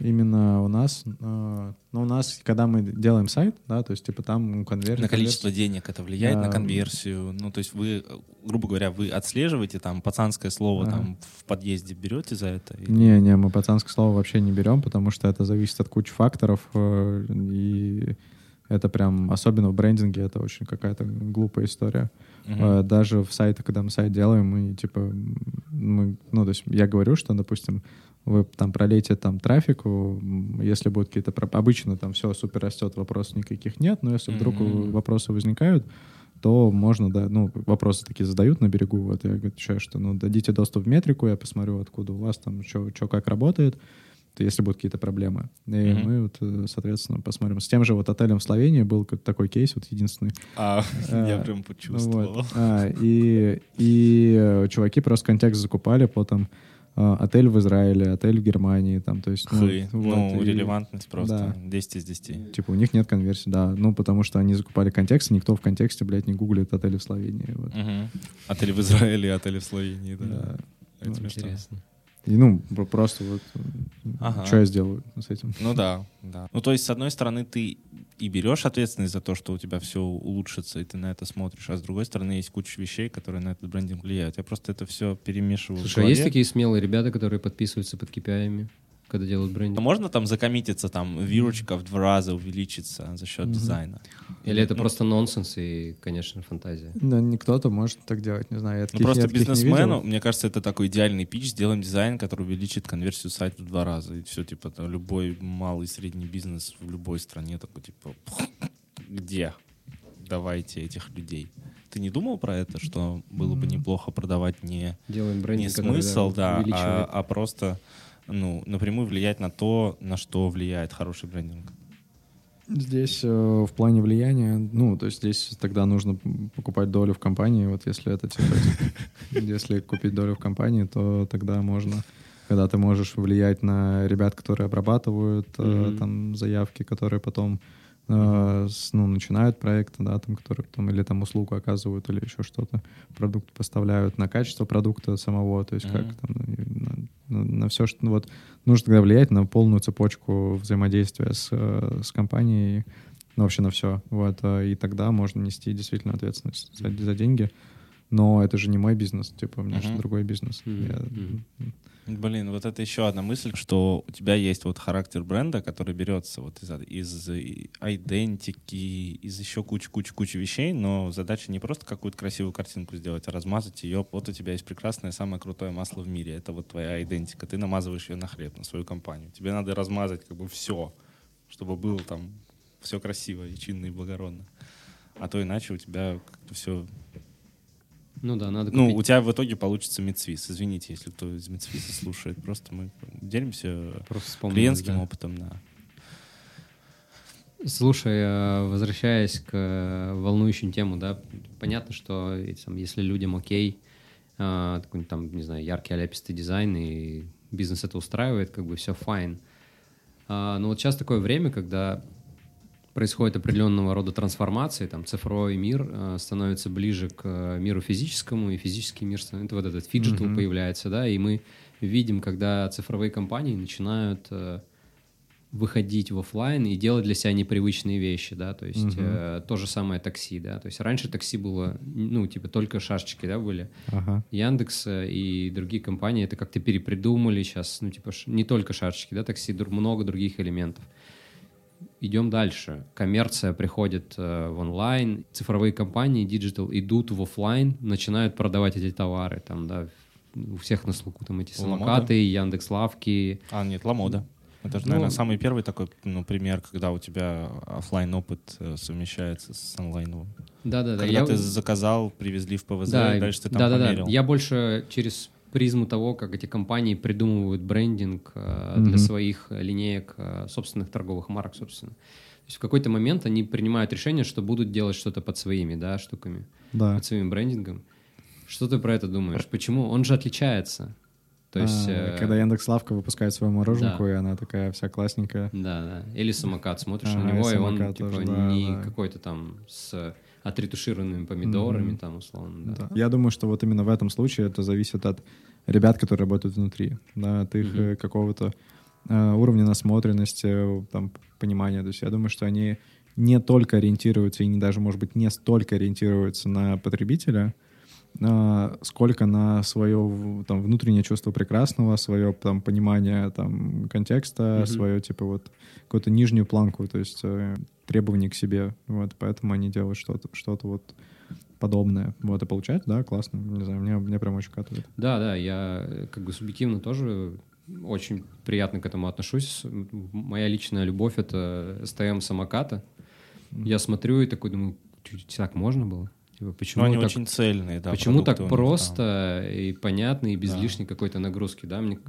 Именно у нас, э, ну, у нас, когда мы делаем сайт, да, то есть, типа, там конверсия. На количество денег это влияет на Да. конверсию. Ну, то есть вы, грубо говоря, вы отслеживаете там пацанское слово Ага. там в подъезде берете за это? или- Не-не, мы пацанское слово вообще не берем, потому что это зависит от кучи факторов, э, и это прям, особенно в брендинге, это очень какая-то глупая история. Э, Даже в сайте, когда мы сайт делаем, мы типа, мы, ну, то есть я говорю, что, допустим, вы там пролейте там трафику, м, если будут какие-то... Обычно там все супер растет, вопросов никаких нет, но если вдруг Мгм. вопросы возникают, то можно, да, ну, вопросы такие задают на берегу, вот я отвечаю, что, ну, дадите доступ в метрику, я посмотрю, откуда у вас там, что как работает, если будут какие-то проблемы. И Мгм. мы вот, э, соответственно, посмотрим. С тем же вот отелем в Словении был как- такой кейс, вот единственный, А, я Э, прям почувствовал. вот. А, и, и э, чуваки просто контекст закупали по там а, отель в Израиле, отель в Германии, там, то есть... Ну, Хы. вот, ну, и- релевантность просто да. 10 из 10. Типа у них нет конверсии, да. Ну, потому что они закупали контекст, и никто в контексте, блядь, не гуглит отели в Словении. Вот. Мгм. Отели в Израиле, отели в Словении, да. Да. Это Ну. Интересно. И, ну, про- просто вот... Ага. Что я сделаю с этим? Ну да, да. Ну то есть, с одной стороны, ты и берешь ответственность за то, что у тебя все улучшится, и ты на это смотришь, а с другой стороны, есть куча вещей, которые на этот брендинг влияют. Я просто это все перемешиваю. в Слушай, а есть такие смелые ребята, которые подписываются под KPI, когда делают А брендинг? Можно там закоммититься, там виручка в два раза увеличится за счет Мгм. дизайна? Или это Ну, просто нонсенс и, конечно, фантазия? Да, не кто-то может так делать, не знаю. Я Ну, просто я не бизнесмену, мне кажется, это такой идеальный пич. Сделаем дизайн, который увеличит конверсию сайта в два раза. И все, типа, там, любой малый и средний бизнес в любой стране такой, типа, где? Давайте этих людей. Ты не думал про это, что было бы неплохо продавать не, Делаем не брендинг, который, смысл, да, а, а просто ну, напрямую влиять на то, на что влияет хороший брендинг? Здесь э, в плане влияния, ну, то есть здесь тогда нужно покупать долю в компании. Вот если это типа, если купить долю в компании, то тогда можно, когда ты можешь влиять на ребят, которые обрабатывают э, там заявки, которые потом э, с- ну, начинают проекты, да, там, которые потом или там услугу оказывают, или еще что-то, продукт поставляют на качество продукта самого, то есть как там на, все, что ну, вот нужно тогда влиять на полную цепочку взаимодействия с, э, с компанией, ну, вообще на все. Вот, э, и тогда можно нести действительно ответственность за, за деньги. Но это же не мой бизнес, типа, у меня же Мгм. другой бизнес. Мгм. Я- Мгм. Блин, вот это еще одна мысль, что у тебя есть вот характер бренда, который берется вот из, из идентики, из еще кучи-кучи-кучи вещей, но задача не просто какую-то красивую картинку сделать, а размазать ее. Вот у тебя есть прекрасное, самое крутое масло в мире. Это вот твоя идентика. Ты намазываешь ее на хлеб, на свою компанию. Тебе надо размазать как бы все, чтобы было там все красиво и чинно и благородно. А то иначе у тебя как-то все Ну да, надо ну, купить у тебя в итоге получится Мидсвис. Извините, если кто из Мидсвиса слушает. Просто мы делимся просто клиентским да. опытом, да. Слушай, э, возвращаясь к э, волнующим темам, да, понятно, что э, если людям окей, э, такой, там, не знаю, яркий аляпистый дизайн, и бизнес это устраивает, как бы все fine. А, Но вот сейчас такое время, когда происходит определенного рода трансформации, там цифровой мир э, становится ближе к э, миру физическому, и физический мир становится, вот этот фиджитал Мгм. появляется, да, и мы видим, когда цифровые компании начинают э, выходить в оффлайн и делать для себя непривычные вещи, да, то есть Мгм. э, то же самое такси, да, то есть раньше такси было, ну, типа только шашечки, да, были, Ага. Яндекс э, и другие компании это как-то перепридумали сейчас, ну, типа, не только шашечки, да, такси, много других элементов. Идем дальше. Коммерция приходит э, в онлайн, цифровые компании, диджитал, идут в оффлайн, начинают продавать эти товары, там, да, у всех на слуху там эти самокаты, Яндекс Лавки. А, нет, Ламода. Это же, Ну, наверное, самый первый такой ну, пример, когда у тебя оффлайн опыт совмещается с онлайновым. Да-да-да. Когда я- ты заказал, привезли в ПВЗ, Да, и дальше ты там да, да, да. померил. Я больше через призму того, как эти компании придумывают брендинг э, для своих э, линеек, э, собственных торговых марок, собственно. То есть в какой-то момент они принимают решение, что будут делать что-то под своими, да, штуками, Да. под своим брендингом. Что ты про это думаешь? Почему? Он же отличается. То есть... А, э, Когда Яндекс Лавка выпускает свою мороженку, и она такая вся классненькая. Да, да. Или самокат, смотришь Ага, на и него, и, он самокат типа тоже, да, не да. какой-то там с отретушированными помидорами, Мгм. там, условно. Да. Да. Я думаю, что вот именно в этом случае это зависит от ребят, которые работают внутри, да, от их э, какого-то э, уровня насмотренности, там, понимания. То есть я думаю, что они не только ориентируются, и не даже, может быть, не столько ориентируются на потребителя, а, сколько на свое там, внутреннее чувство прекрасного, свое там, понимание там, контекста, Мгм. свое типа вот какую-то нижнюю планку, то есть э, требований к себе. Вот, поэтому они делают что-то что вот подобное. Вот, и получается, да, классно. Не знаю, мне, мне прям очень катывает. Да, да, я э, как бы субъективно тоже очень приятно к этому отношусь. Моя личная любовь — это СТМ самоката. Я смотрю и такой думаю, «Чё, так можно было? Типа, почему Ну, они так, очень цельные, да. почему так них там. просто и понятно, и без Да. лишней какой-то нагрузки, да? Мне,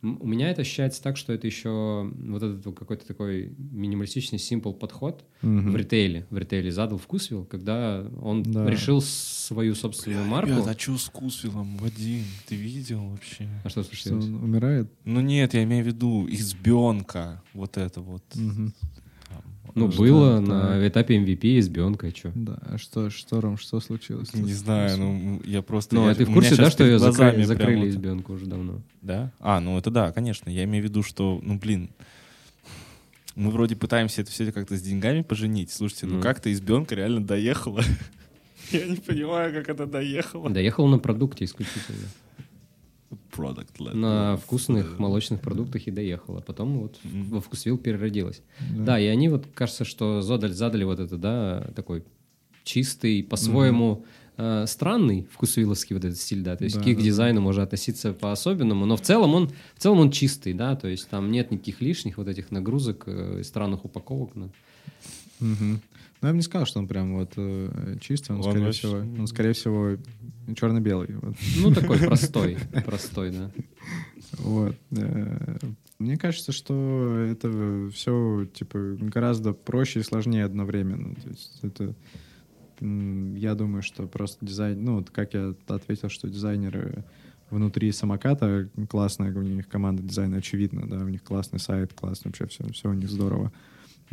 у меня это ощущается так, что это еще вот этот какой-то такой минималистичный simple подход Мгм. в ритейле. В ритейле задал вкусвил, когда он Да. решил свою собственную марку. Ребят, а что с Кусвиллом, Вадим? Ты видел вообще? А что Что случилось? он умирает? Ну нет, я имею в виду избенка. Вот это вот. Мгм. Ну, Что было это? на этапе MVP избенка, что? Да, а что, что, Ром, что случилось? Не знаю, ну я просто... Ну, я- а ты в курсе, да, что ее закрыли, закрыли вот- избенку уже давно? Да? А, ну это да, конечно. Я имею в виду, что, ну блин, мы вроде пытаемся это все как-то с деньгами поженить. Слушайте, ну Ну. как-то избенка реально доехала. Я не понимаю, как это доехало. Доехал на продукте исключительно. Product led На вкусных Да. молочных продуктах и доехала. Потом вот Мгм. во вкусвил переродилась. Да. Да, и они вот, кажется, что задали, задали вот это, да, такой чистый, по-своему э, странный вкусвилловский вот этот стиль, да, то есть Да, к их да, да. дизайну можно относиться по-особенному, но в целом он, в целом он чистый, да, то есть там нет никаких лишних вот этих нагрузок, э, странных упаковок. ну. Мгм. Ну, я бы не сказал, что он прям вот э, чистый, он, Он скорее вообще- всего, он, скорее всего, черно-белый. Вот. Ну, такой простой, простой, да. Вот. Э, Мне кажется, что это все типа гораздо проще и сложнее одновременно. То есть это я думаю, что просто дизайн, ну вот как я ответил, что дизайнеры внутри самоката классная, у них команда дизайна очевидно, да, у них классный сайт, классно вообще все, все у них здорово.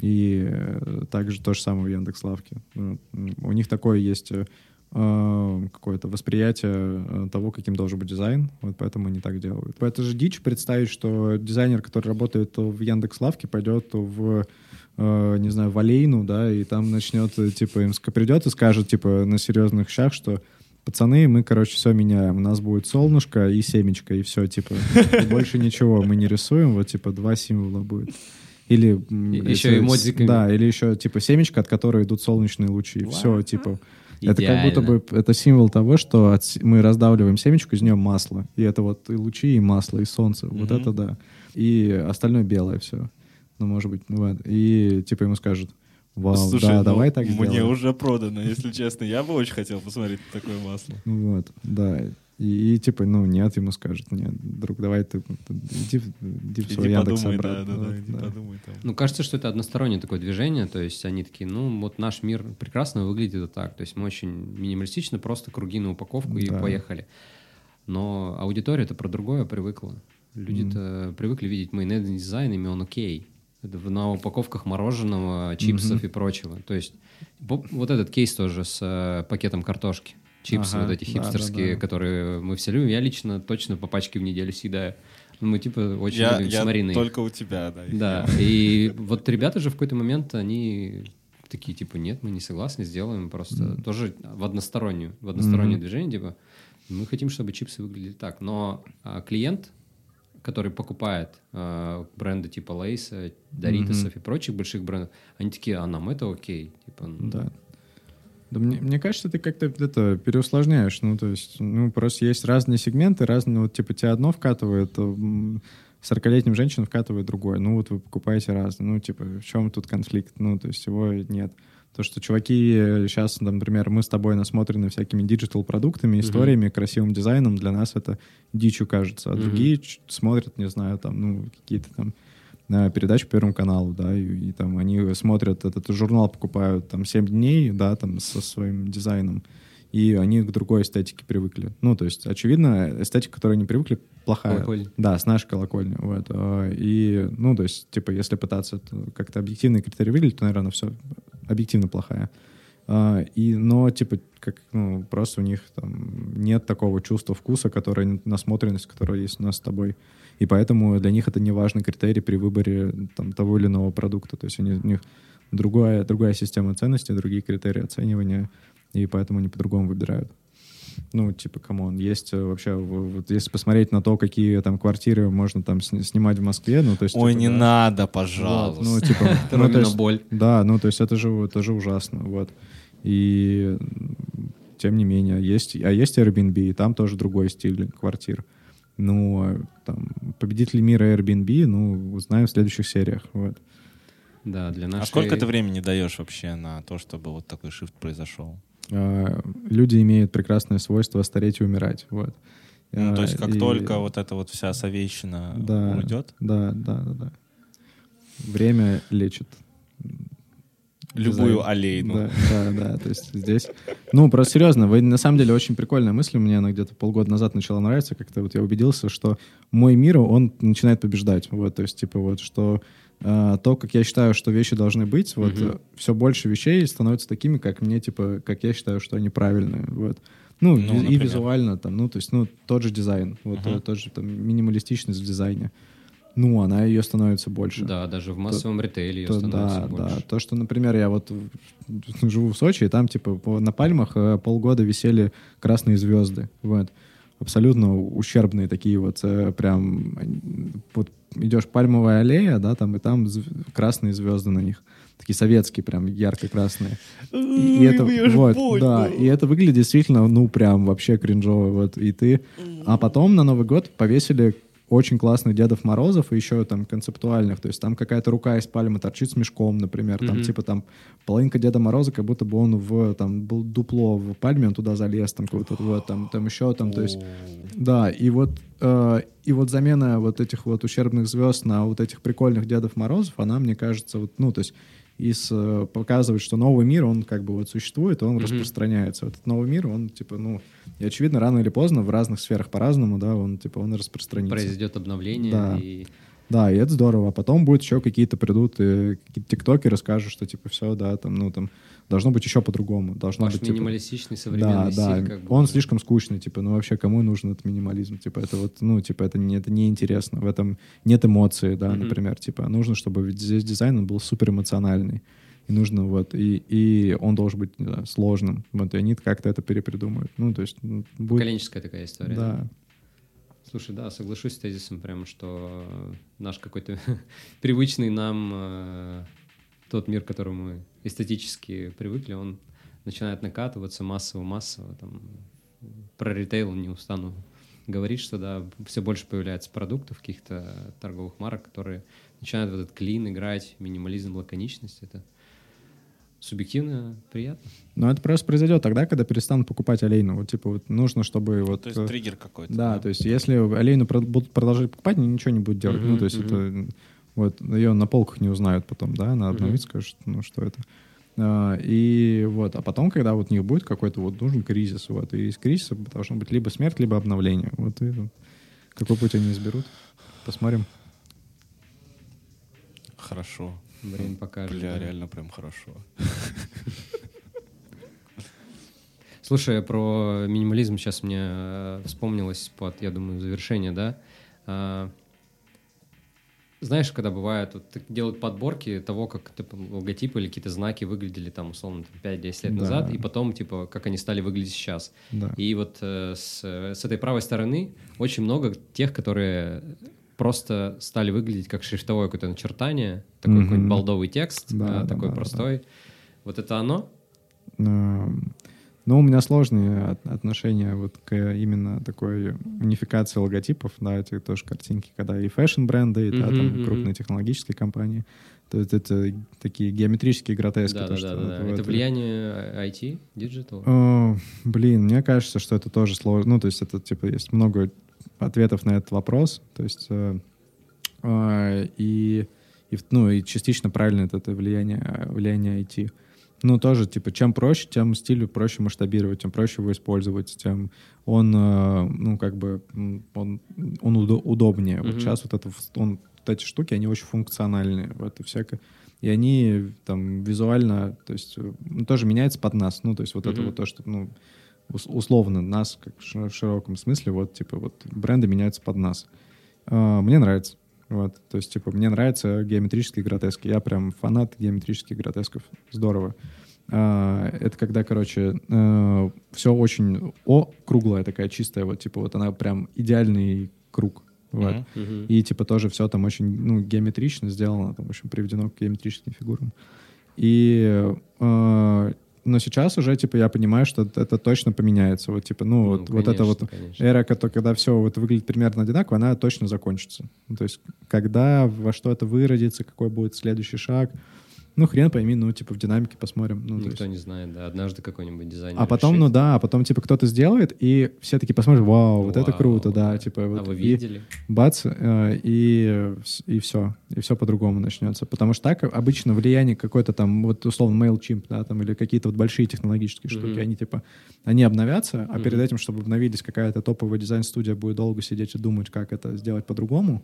И э, также то же самое в Яндекс.Лавке. Ну, у них такое есть э, э, какое-то восприятие э, того, каким должен быть дизайн, вот поэтому они так делают. Это же дичь представить, что дизайнер, который работает в Яндекс.Лавке, пойдет в не знаю, в Алейну, да, и там начнет, типа, им придет и скажет, типа, на серьезных щах, что пацаны, мы, короче, все меняем. У нас будет солнышко и семечко, и все, типа, больше ничего мы не рисуем, вот, типа, два символа будет. Или... И- еще с- эмодзиками. Да, или еще, типа, семечко, от которой идут солнечные лучи. Все, типа... Это как будто Идеально. бы это символ того, что от мы раздавливаем семечку, из нее масло. И это вот и лучи, и масло, и солнце. Вот Мгм. это да. И остальное белое все. Ну, может быть, ну вот. И типа ему скажут, вау, Слушай, да, ну, давай так Мне сделаем. уже продано, если честно. Я бы очень хотел посмотреть такое масло. Вот, да. И, и, типа, ну, нет, ему скажут, нет, друг, давай ты иди, в- иди в свой Иди Яндекс подумай, да, обратно». да, да, Вот, иди да. подумай там. Ну, кажется, что это одностороннее такое движение, то есть они такие, ну, вот наш мир прекрасно выглядит вот так, то есть мы очень минималистично, просто круги на упаковку и Да. поехали. Но аудитория-то про другое привыкла. Люди-то привыкли видеть майонезный дизайн, ими он окей. Это на упаковках мороженого, чипсов Мгм. и прочего. То есть вот этот кейс тоже с э, пакетом картошки. Чипсы Ага, вот эти да, да, хипстерские, да. которые мы все любим. Я лично точно по пачке в неделю съедаю. Ну, Мы типа очень Я, любим я только у тебя, да. Да, и вот ребята же в какой-то момент, они такие, типа, нет, мы не согласны, сделаем просто тоже в одностороннюю, в одностороннее Мгм. движение, типа, мы хотим, чтобы чипсы выглядели так. Но а, клиент, который покупает а, бренды типа Лейса, Доритосов и прочих больших брендов, они такие, а нам это окей. Типа, ну, Да. Да мне, мне кажется, ты как-то это переусложняешь. Ну, то есть, ну, просто есть разные сегменты, разные, вот, типа, тебе одно вкатывает, м, 40-летним женщинам вкатывает другое. Ну, вот вы покупаете разные. Ну, типа, в чем тут конфликт? Ну, то есть его нет. То, что чуваки сейчас, например, мы с тобой насмотрены всякими диджитал-продуктами, историями, красивым дизайном, для нас это дичью кажется. А Мгм. другие смотрят, не знаю, там, ну, какие-то там на передачу по Первому каналу, да, и, и там они смотрят этот журнал, покупают там 7 дней, да, там со своим дизайном, и они к другой эстетике привыкли. Ну, то есть, очевидно, эстетика, к которой они привыкли, плохая. Колокольня. Да, с нашей колокольни. Вот. А, И, ну, то есть, типа, если пытаться как-то объективные критерии выглядеть, то, наверное, все объективно плохая. А, И, но, типа, как, ну, просто у них там нет такого чувства вкуса, которое, насмотренность, которая есть у нас с тобой. И поэтому для них это не важный критерий при выборе там, того или иного продукта. То есть они, у них другая, другая система ценностей, другие критерии оценивания, и поэтому они по-другому выбирают. Ну, типа, камон, есть э, вообще, вот если посмотреть на то, какие там квартиры можно там сни- снимать в Москве, ну, то есть... Ой, типа, не да. надо, Вот, пожалуйста. ну, типа, это ну, то Ромина есть- боль. да, ну, то есть это же, это же ужасно, вот. И тем не менее, есть, а есть Airbnb, и там тоже другой стиль квартир. Ну, а там, победители мира Airbnb, ну, узнаем в следующих сериях, вот. Да, для нашей... А сколько ты времени даешь вообще на то, чтобы вот такой шифт произошел? э, люди имеют прекрасное свойство стареть и умирать. Вот. Ну, то есть Э, как и- только вот эта вот вся совейщина да, уйдет, Да, да, да, да. Время лечит. Любую Дизайн. аллейну. Да, да, да. То есть здесь... Ну, просто серьезно, вы на самом деле очень прикольная мысль. Мне она где-то полгода назад начала нравиться. Как-то вот я убедился, что мой мир, он начинает побеждать. Вот, то есть, типа, вот, что э, то, как я считаю, что вещи должны быть, вот, Мгм. все больше вещей становятся такими, как мне, типа, как я считаю, что они правильные. Вот. Ну, Ну, и например? визуально, там, ну, то есть, ну, тот же дизайн, вот, э, тот же, там, минималистичность в дизайне. Ну, она ее становится больше. Да, даже в массовом ритейле ее То- становится да, больше. да. То, что, например, я вот живу в Сочи, и там, типа, на пальмах э, полгода висели красные звезды. Вот. Абсолютно ущербные такие вот, э, прям, вот идешь пальмовая аллея, да, там, и там зв- красные звезды на них. Такие советские, прям ярко-красные. И, и это, вот, да, и это выглядит действительно, ну, прям вообще кринжово, вот, и ты... А потом на Новый год повесили очень классных Дедов Морозов и еще там концептуальных, то есть там какая-то рука из пальмы торчит с мешком, например, там Мгм. типа там половинка Деда Мороза, как будто бы он в, там, был дупло в пальме, он туда залез, там какой-то, вот, там, там еще, там, то есть, да, и вот, э, и вот замена вот этих вот ущербных звезд на вот этих прикольных Дедов Морозов, она, мне кажется, вот, ну, то есть, из, э, показывает, что новый мир, он как бы вот существует, и он Мгм. распространяется. Вот этот новый мир, он, типа, ну, и очевидно, рано или поздно в разных сферах по-разному, да, он, типа, он распространится. Произойдет обновление, Да. и Да, и это здорово. А потом будет еще какие-то придут э, какие-то тиктокеры скажут, что типа все, да, там, ну там должно быть еще по-другому. Должно ваш быть типа, минималистичный да, современный да. стиль. как бы, Он да. слишком скучный, типа, ну вообще кому нужен этот минимализм? Типа это вот, ну типа это не это неинтересно. В этом нет эмоций, да, Мгм. например, типа нужно, чтобы здесь дизайн он был супер эмоциональный. И нужно вот, и, и он должен быть знаю, сложным. Вот, и они как-то это перепридумают. Ну, то есть ну, будет... Поколенческая такая история. Да. Слушай, да, соглашусь с тезисом прям, что наш какой-то привычный нам э, тот мир, к которому мы эстетически привыкли, он начинает накатываться массово-массово. Там, про ритейл не устану говорить, что да, все больше появляется продуктов, каких-то торговых марок, которые начинают в этот клин играть, минимализм, лаконичность. Это субъективно приятно. Но это просто произойдет тогда, когда перестанут покупать олейну. Вот, типа, вот нужно, чтобы вот... То есть э, триггер какой-то. Да, то есть если олейну будут продолжать покупать, они ничего не будут делать. Мгм, ну, то есть это... Вот, ее на полках не узнают потом, да, надо Мгм. обновить, скажут, ну, что это. А, и вот, а потом, когда вот у них будет какой-то вот нужен кризис, вот, и из кризиса должно быть либо смерть, либо обновление. Вот, и какой путь они изберут, посмотрим. Хорошо. Время покажет. Бля, да. реально прям хорошо. Слушай, про минимализм сейчас мне э, вспомнилось под, я думаю, завершение, да? А, Знаешь, когда бывает, вот, делают подборки того, как типа, логотипы или какие-то знаки выглядели там, условно, там, 5-10 лет Да. назад, и потом, типа, как они стали выглядеть сейчас. Да. И вот э, с, с этой правой стороны очень много тех, которые просто стали выглядеть как шрифтовое какое-то начертание, такой Мгм. какой-нибудь болдовый текст, Да, э, да, такой да, да. простой. Вот это оно? Эм, Ну, у меня сложные от- отношения вот к именно такой унификации логотипов, да, эти тоже картинки, когда и fashion-бренды, и да, там крупные технологические компании. То есть это такие геометрические гротески. Да, то, да, что да, да, Это влияние IT, digital? Э, Блин, мне кажется, что это тоже сложно. Ну, то есть это, типа, есть много ответов на этот вопрос. То есть э, э, и, и, ну, и частично правильно это, это влияние, э, влияние IT. Ну, тоже, типа, чем проще, тем стилю проще масштабировать, тем проще его использовать, тем он, э, ну, как бы, он, он удо- удобнее. Вот Мгм. сейчас вот, это, он, вот эти штуки, они очень функциональные. Вот, и всякое. И они там визуально, то есть, э, ну, тоже меняется под нас. Ну, то есть вот это Мгм. вот то, что, ну, ус- условно нас, как в ши- в широком смысле, вот, типа, вот бренды меняются под нас. А, Мне нравится. Вот, то есть, типа, мне нравятся геометрические гротески. Я прям фанат геометрических гротесков. Здорово. А, Это когда, короче, все очень о, круглая такая, чистая, вот, типа, вот она прям идеальный круг. Вот. Мгм. И типа тоже все там очень ну, геометрично сделано, там, в общем, приведено к геометрическим фигурам. И э, но сейчас уже, типа, я понимаю, что это, точно поменяется. Вот, типа, ну, Ну, вот, вот это вот конечно, конечно. эра, когда все вот выглядит примерно одинаково, она точно закончится. То есть, когда, во что это выродится, какой будет следующий шаг, Ну, хрен пойми, ну, типа, в динамике посмотрим. Ну, то Никто есть- не знает, да. Однажды какой-нибудь дизайнер А потом, решит. ну да, а потом, типа, кто-то сделает, и все таки посмотрят, вау, вот это Вау, круто, да, типа, А вот. вы и видели? бац, э, и, и все, и все по-другому начнется. Потому что так обычно влияние какое-то там, вот условно, MailChimp, да, там, или какие-то вот большие технологические штуки, Мгм. они, типа, они обновятся, а Мгм. перед этим, чтобы обновились, какая-то топовая дизайн-студия будет долго сидеть и думать, как это сделать по-другому,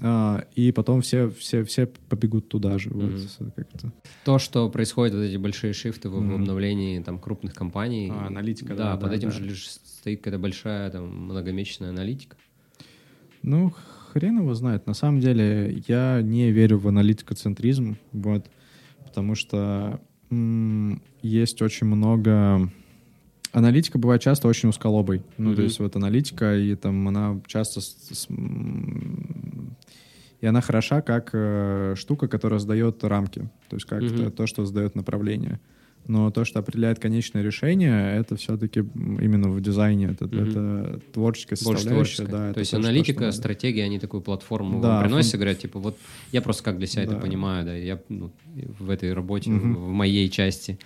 а, и потом все, все, все побегут туда же. Вот, Мгм. как-то. То, что происходит, вот эти большие шифты в, в Мгм. обновлении там крупных компаний. А, аналитика, Да, да, под да, этим да. же лишь стоит какая-то большая там многомесячная аналитика. Ну, хрен его знает. На самом деле, я не верю в аналитикоцентризм, вот, потому что м, есть очень много... Аналитика бывает часто очень узколобой. Ну, то Мгм. есть вот аналитика, и там она часто... с- с- и она хороша как э, штука, которая сдает рамки. То есть как Мгм. то, то, что сдает направление. Но то, что определяет конечное решение, это все-таки именно в дизайне. Это, Мгм. это творческая Больше составляющая. творческая. Да, то это есть то, что- аналитика, что надо. стратегия, они такую платформу Да, вам приносят, фун- говорят, типа, вот я просто как для себя это Да. понимаю, да, я ну, в этой работе, Мгм. в моей части.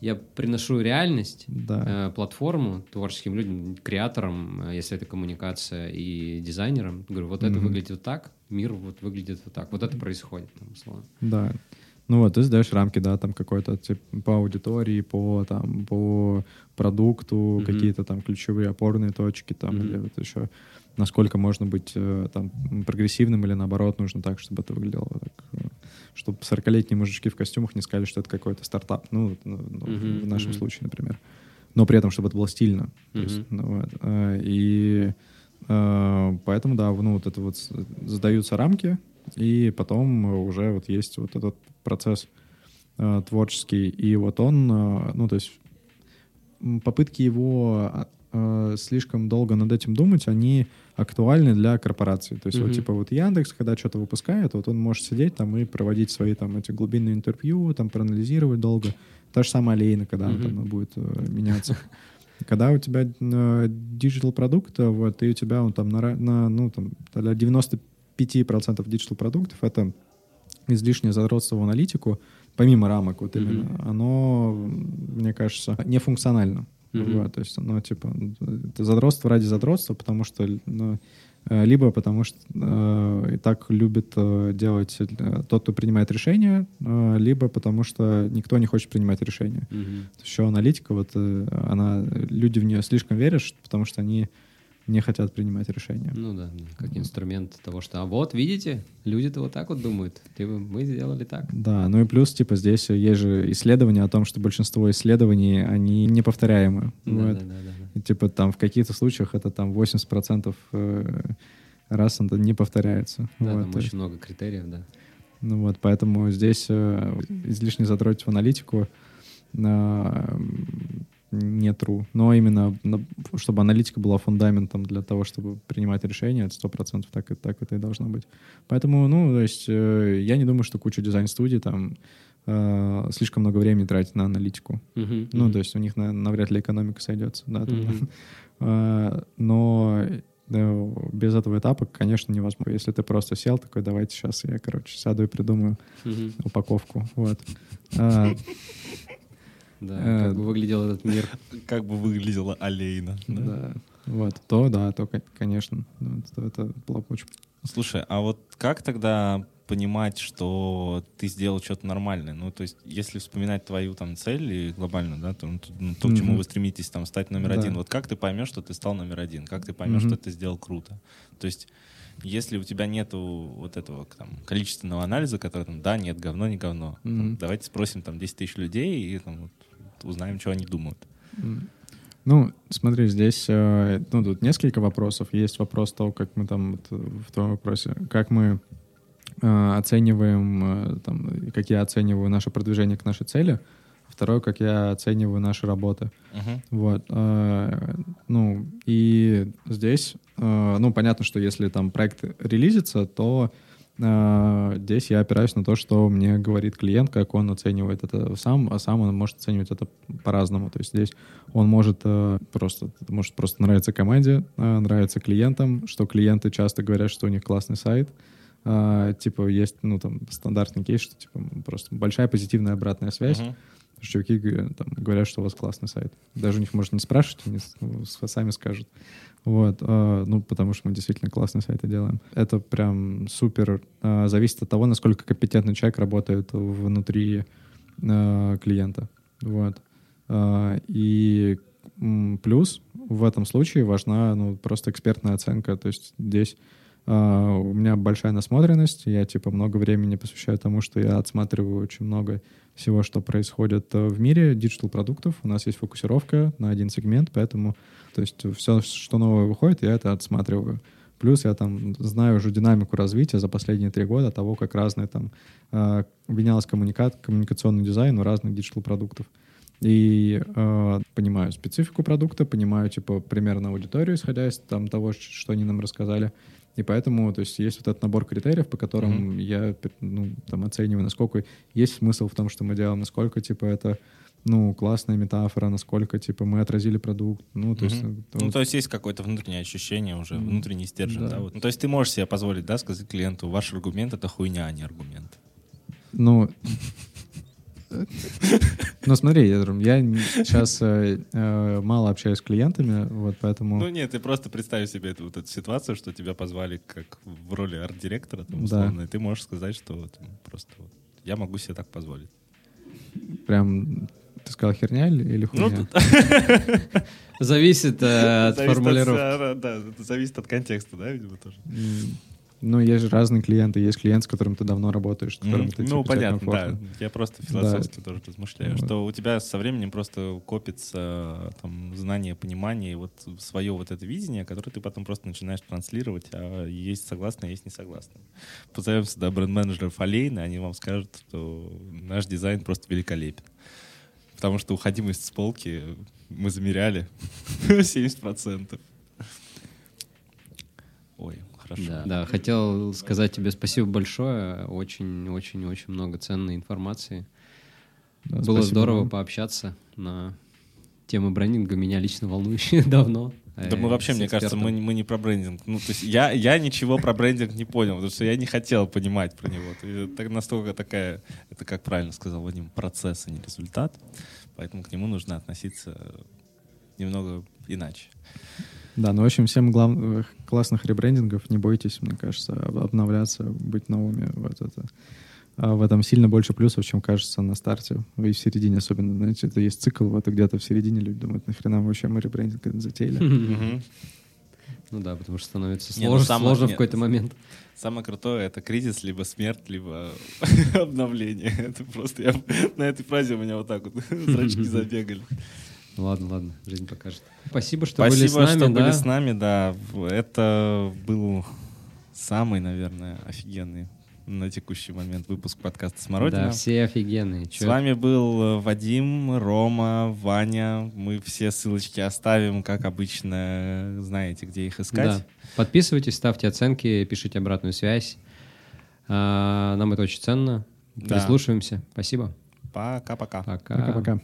Я приношу реальность, Да. э, платформу творческим людям, креаторам, э, если это коммуникация, и дизайнерам. Говорю, вот это Мгм. выглядит вот так, мир вот выглядит вот так, вот это происходит, там, условно. Да. Ну вот, ты сдаешь рамки, да, там какой-то тип, по аудитории, по там, по продукту, Мгм. какие-то там ключевые опорные точки, там, Мгм. или вот еще насколько можно быть э, там прогрессивным или наоборот нужно так, чтобы это выглядело так, э, чтобы 40-летние мужички в костюмах не сказали, что это какой-то стартап, ну, ну, Мгм, в нашем мгм. случае, например. Но при этом, чтобы это было стильно. То есть, ну, вот, э, и поэтому, да, ну, вот это вот задаются рамки, и потом уже вот есть вот этот процесс творческий, и вот он, ну, то есть попытки его а, э, слишком долго над этим думать, они актуальны для корпораций. То есть вот Мгм. типа вот Яндекс, когда что-то выпускает, вот он может сидеть там и проводить свои там эти глубинные интервью, там проанализировать долго. Та же самая Лейна, когда она Мгм. там будет э, меняться. Когда у тебя digital продукт, э, вот, и у тебя он там на, на ну, там, для 95% digital продуктов это излишнее задротство в аналитику, помимо рамок вот Мгм. именно, оно, мне кажется, нефункционально. Мгм. Вот, то есть, ну, типа, это задротство ради задротства, потому что, ну, э, либо потому что э, и так любит э, делать э, тот, кто принимает решения, э, либо потому что никто не хочет принимать решения. Мгм. Еще аналитика, вот э, она, люди в нее слишком верят, потому что они не хотят принимать решения. Ну да, как инструмент того, что, а вот, видите, люди-то вот так вот думают, типа, мы сделали так. Да, ну и плюс, типа, здесь есть же исследования о том, что большинство исследований, они неповторяемы. Да, Вот. да, да, да, да. И, типа, там в каких-то случаях это там 80% э, раз это не повторяется. Да, Вот, там очень много критериев, да. ну вот, поэтому здесь э, излишне затрагивать в аналитику э, не true. Но именно, чтобы аналитика была фундаментом для того, чтобы принимать решения, это 100% так, и- так это и должно быть. Поэтому, ну, то есть, э, я не думаю, что куча дизайн-студий там э, слишком много времени тратит на аналитику. Мгм, Ну, мгм. то есть у них на- навряд ли экономика сойдется. Да, там. Мгм. А, Но да, без этого этапа, конечно, невозможно. Если ты просто сел такой, давайте сейчас я, короче, сяду и придумаю Мгм. упаковку. Вот. Да, Э, как бы выглядел этот мир. Как бы выглядела Алейна. да? Да. Вот. То, да, то, кон- конечно. Это, это было бы очень Слушай, а вот как тогда понимать, что ты сделал что-то нормальное? Ну, то есть, если вспоминать твою там цель и глобально, да, то, ну, то, к чему вы стремитесь там стать номер Да. один, вот как ты поймешь, что ты стал номер один? Как ты поймешь, что ты сделал круто? То есть, если у тебя нету вот этого там, количественного анализа, который там, да, нет, говно, не говно, там, давайте спросим там 10 тысяч людей и там, вот, узнаем, что они думают. Ну, смотри, здесь э, ну, тут несколько вопросов. Есть вопрос того, как мы там в том вопросе, как мы э, оцениваем, э, там, как я оцениваю наше продвижение к нашей цели. Второе, как я оцениваю наши работы. Мгм. Вот. Ну, и здесь, ну, понятно, что если там проект релизится, то здесь я опираюсь на то, что мне говорит клиент, как он оценивает это сам, а сам он может оценивать это по-разному. То есть здесь он может э, просто, может просто нравиться команде, э, нравится клиентам, что клиенты часто говорят, что у них классный сайт, а, типа, есть, ну, там, стандартный кейс, что, типа, просто большая позитивная обратная связь. Что чуваки г- там, говорят, что у вас классный сайт. Даже у них можно не спрашивать, они ну, сами скажут. Вот, а, ну, потому что мы действительно классные сайты делаем. Это прям супер. а, Зависит от того, насколько компетентный человек работает внутри а, клиента. Вот. И плюс в этом случае важна ну, просто экспертная оценка. То есть здесь у меня большая насмотренность, я типа много времени посвящаю тому, что я отсматриваю очень много всего, что происходит в мире digital-продуктов. У нас есть фокусировка на один сегмент, поэтому то есть все, что новое выходит, я это отсматриваю. Плюс я там знаю уже динамику развития за последние три года того, как разные там э, менялась коммуникат, коммуникационный дизайн у разных digital-продуктов. И э, понимаю специфику продукта, понимаю, типа, примерно аудиторию, исходя из там, того, что они нам рассказали. И поэтому, то есть, есть вот этот набор критериев, по которым я ну, там, оцениваю, насколько есть смысл в том, что мы делаем, насколько, типа, это ну, классная метафора, насколько, типа, мы отразили продукт. Ну, то есть... Мгм. это Ну, вот- то есть есть какое-то внутреннее ощущение уже, Мгм. внутренний стержень, Да. да? вот. Ну, то есть ты можешь себе позволить, да, сказать клиенту, ваш аргумент — это хуйня, а не аргумент. Ну, ну смотри, я, я сейчас мало общаюсь с клиентами, вот поэтому... Ну нет, ты просто представь себе эту, вот эту ситуацию, что тебя позвали как в роли арт-директора, там, Да. и ты можешь сказать, что вот, ну, просто вот, я могу себе так позволить. Прям, ты сказал херня или, или Ну, хуйня? Зависит э, от Зависит формулировки. Да, это зависит от контекста, да, видимо, тоже. Ну, есть же разные клиенты. Есть клиент, с которым ты давно работаешь, с которым Мгм. ты, ну, типа, тебе понятно, комфортно. да. Я просто философски тоже размышляю, Вот. что у тебя со временем просто копится там знание, понимание, и вот свое вот это видение, которое ты потом просто начинаешь транслировать, а есть согласные, есть не согласные. Позовем сюда бренд-менеджеров Олейна, они вам скажут, что наш дизайн просто великолепен. Потому что уходимость с полки мы замеряли 70%. Ой, хорошо. Да. да, хотел сказать тебе спасибо большое. Очень-очень-очень много ценной информации. Да, Было здорово вам. пообщаться на тему брендинга, меня лично волнующие давно. Да э, мы вообще, мне кажется, мы, мы не про брендинг. Ну, то есть я, я ничего про брендинг не понял, потому что я не хотел понимать про него. Это настолько такая, это как правильно сказал Вадим, процесс, а не результат. Поэтому к нему нужно относиться немного иначе. Да, ну, в общем, всем глав... классных ребрендингов не бойтесь, мне кажется, об- обновляться, быть новыми. Вот это. А в этом сильно больше плюсов, чем кажется на старте. И в середине особенно, знаете, это есть цикл, вот и где-то в середине люди думают, нахрена мы вообще мы ребрендинг затеяли. Ну да, потому что становится ну сложно, самое- сложно в какой-то момент. Самое крутое — это кризис, либо смерть, либо обновление. Это просто я... На этой фразе у меня вот так вот зрачки забегали. Ладно, ладно, жизнь покажет. Спасибо, что были Спасибо, с нами. что да. были с нами, да. Это был самый, наверное, офигенный на текущий момент выпуск подкаста «Смородина». Да, все офигенные. С Чё- вами был э, Вадим, Рома, Ваня. Мы все ссылочки оставим, как обычно, знаете, где их искать. Да. Подписывайтесь, ставьте оценки, пишите обратную связь. А, Нам это очень ценно. Да. Прислушиваемся. Спасибо. Пока-пока. Пока. Пока-пока.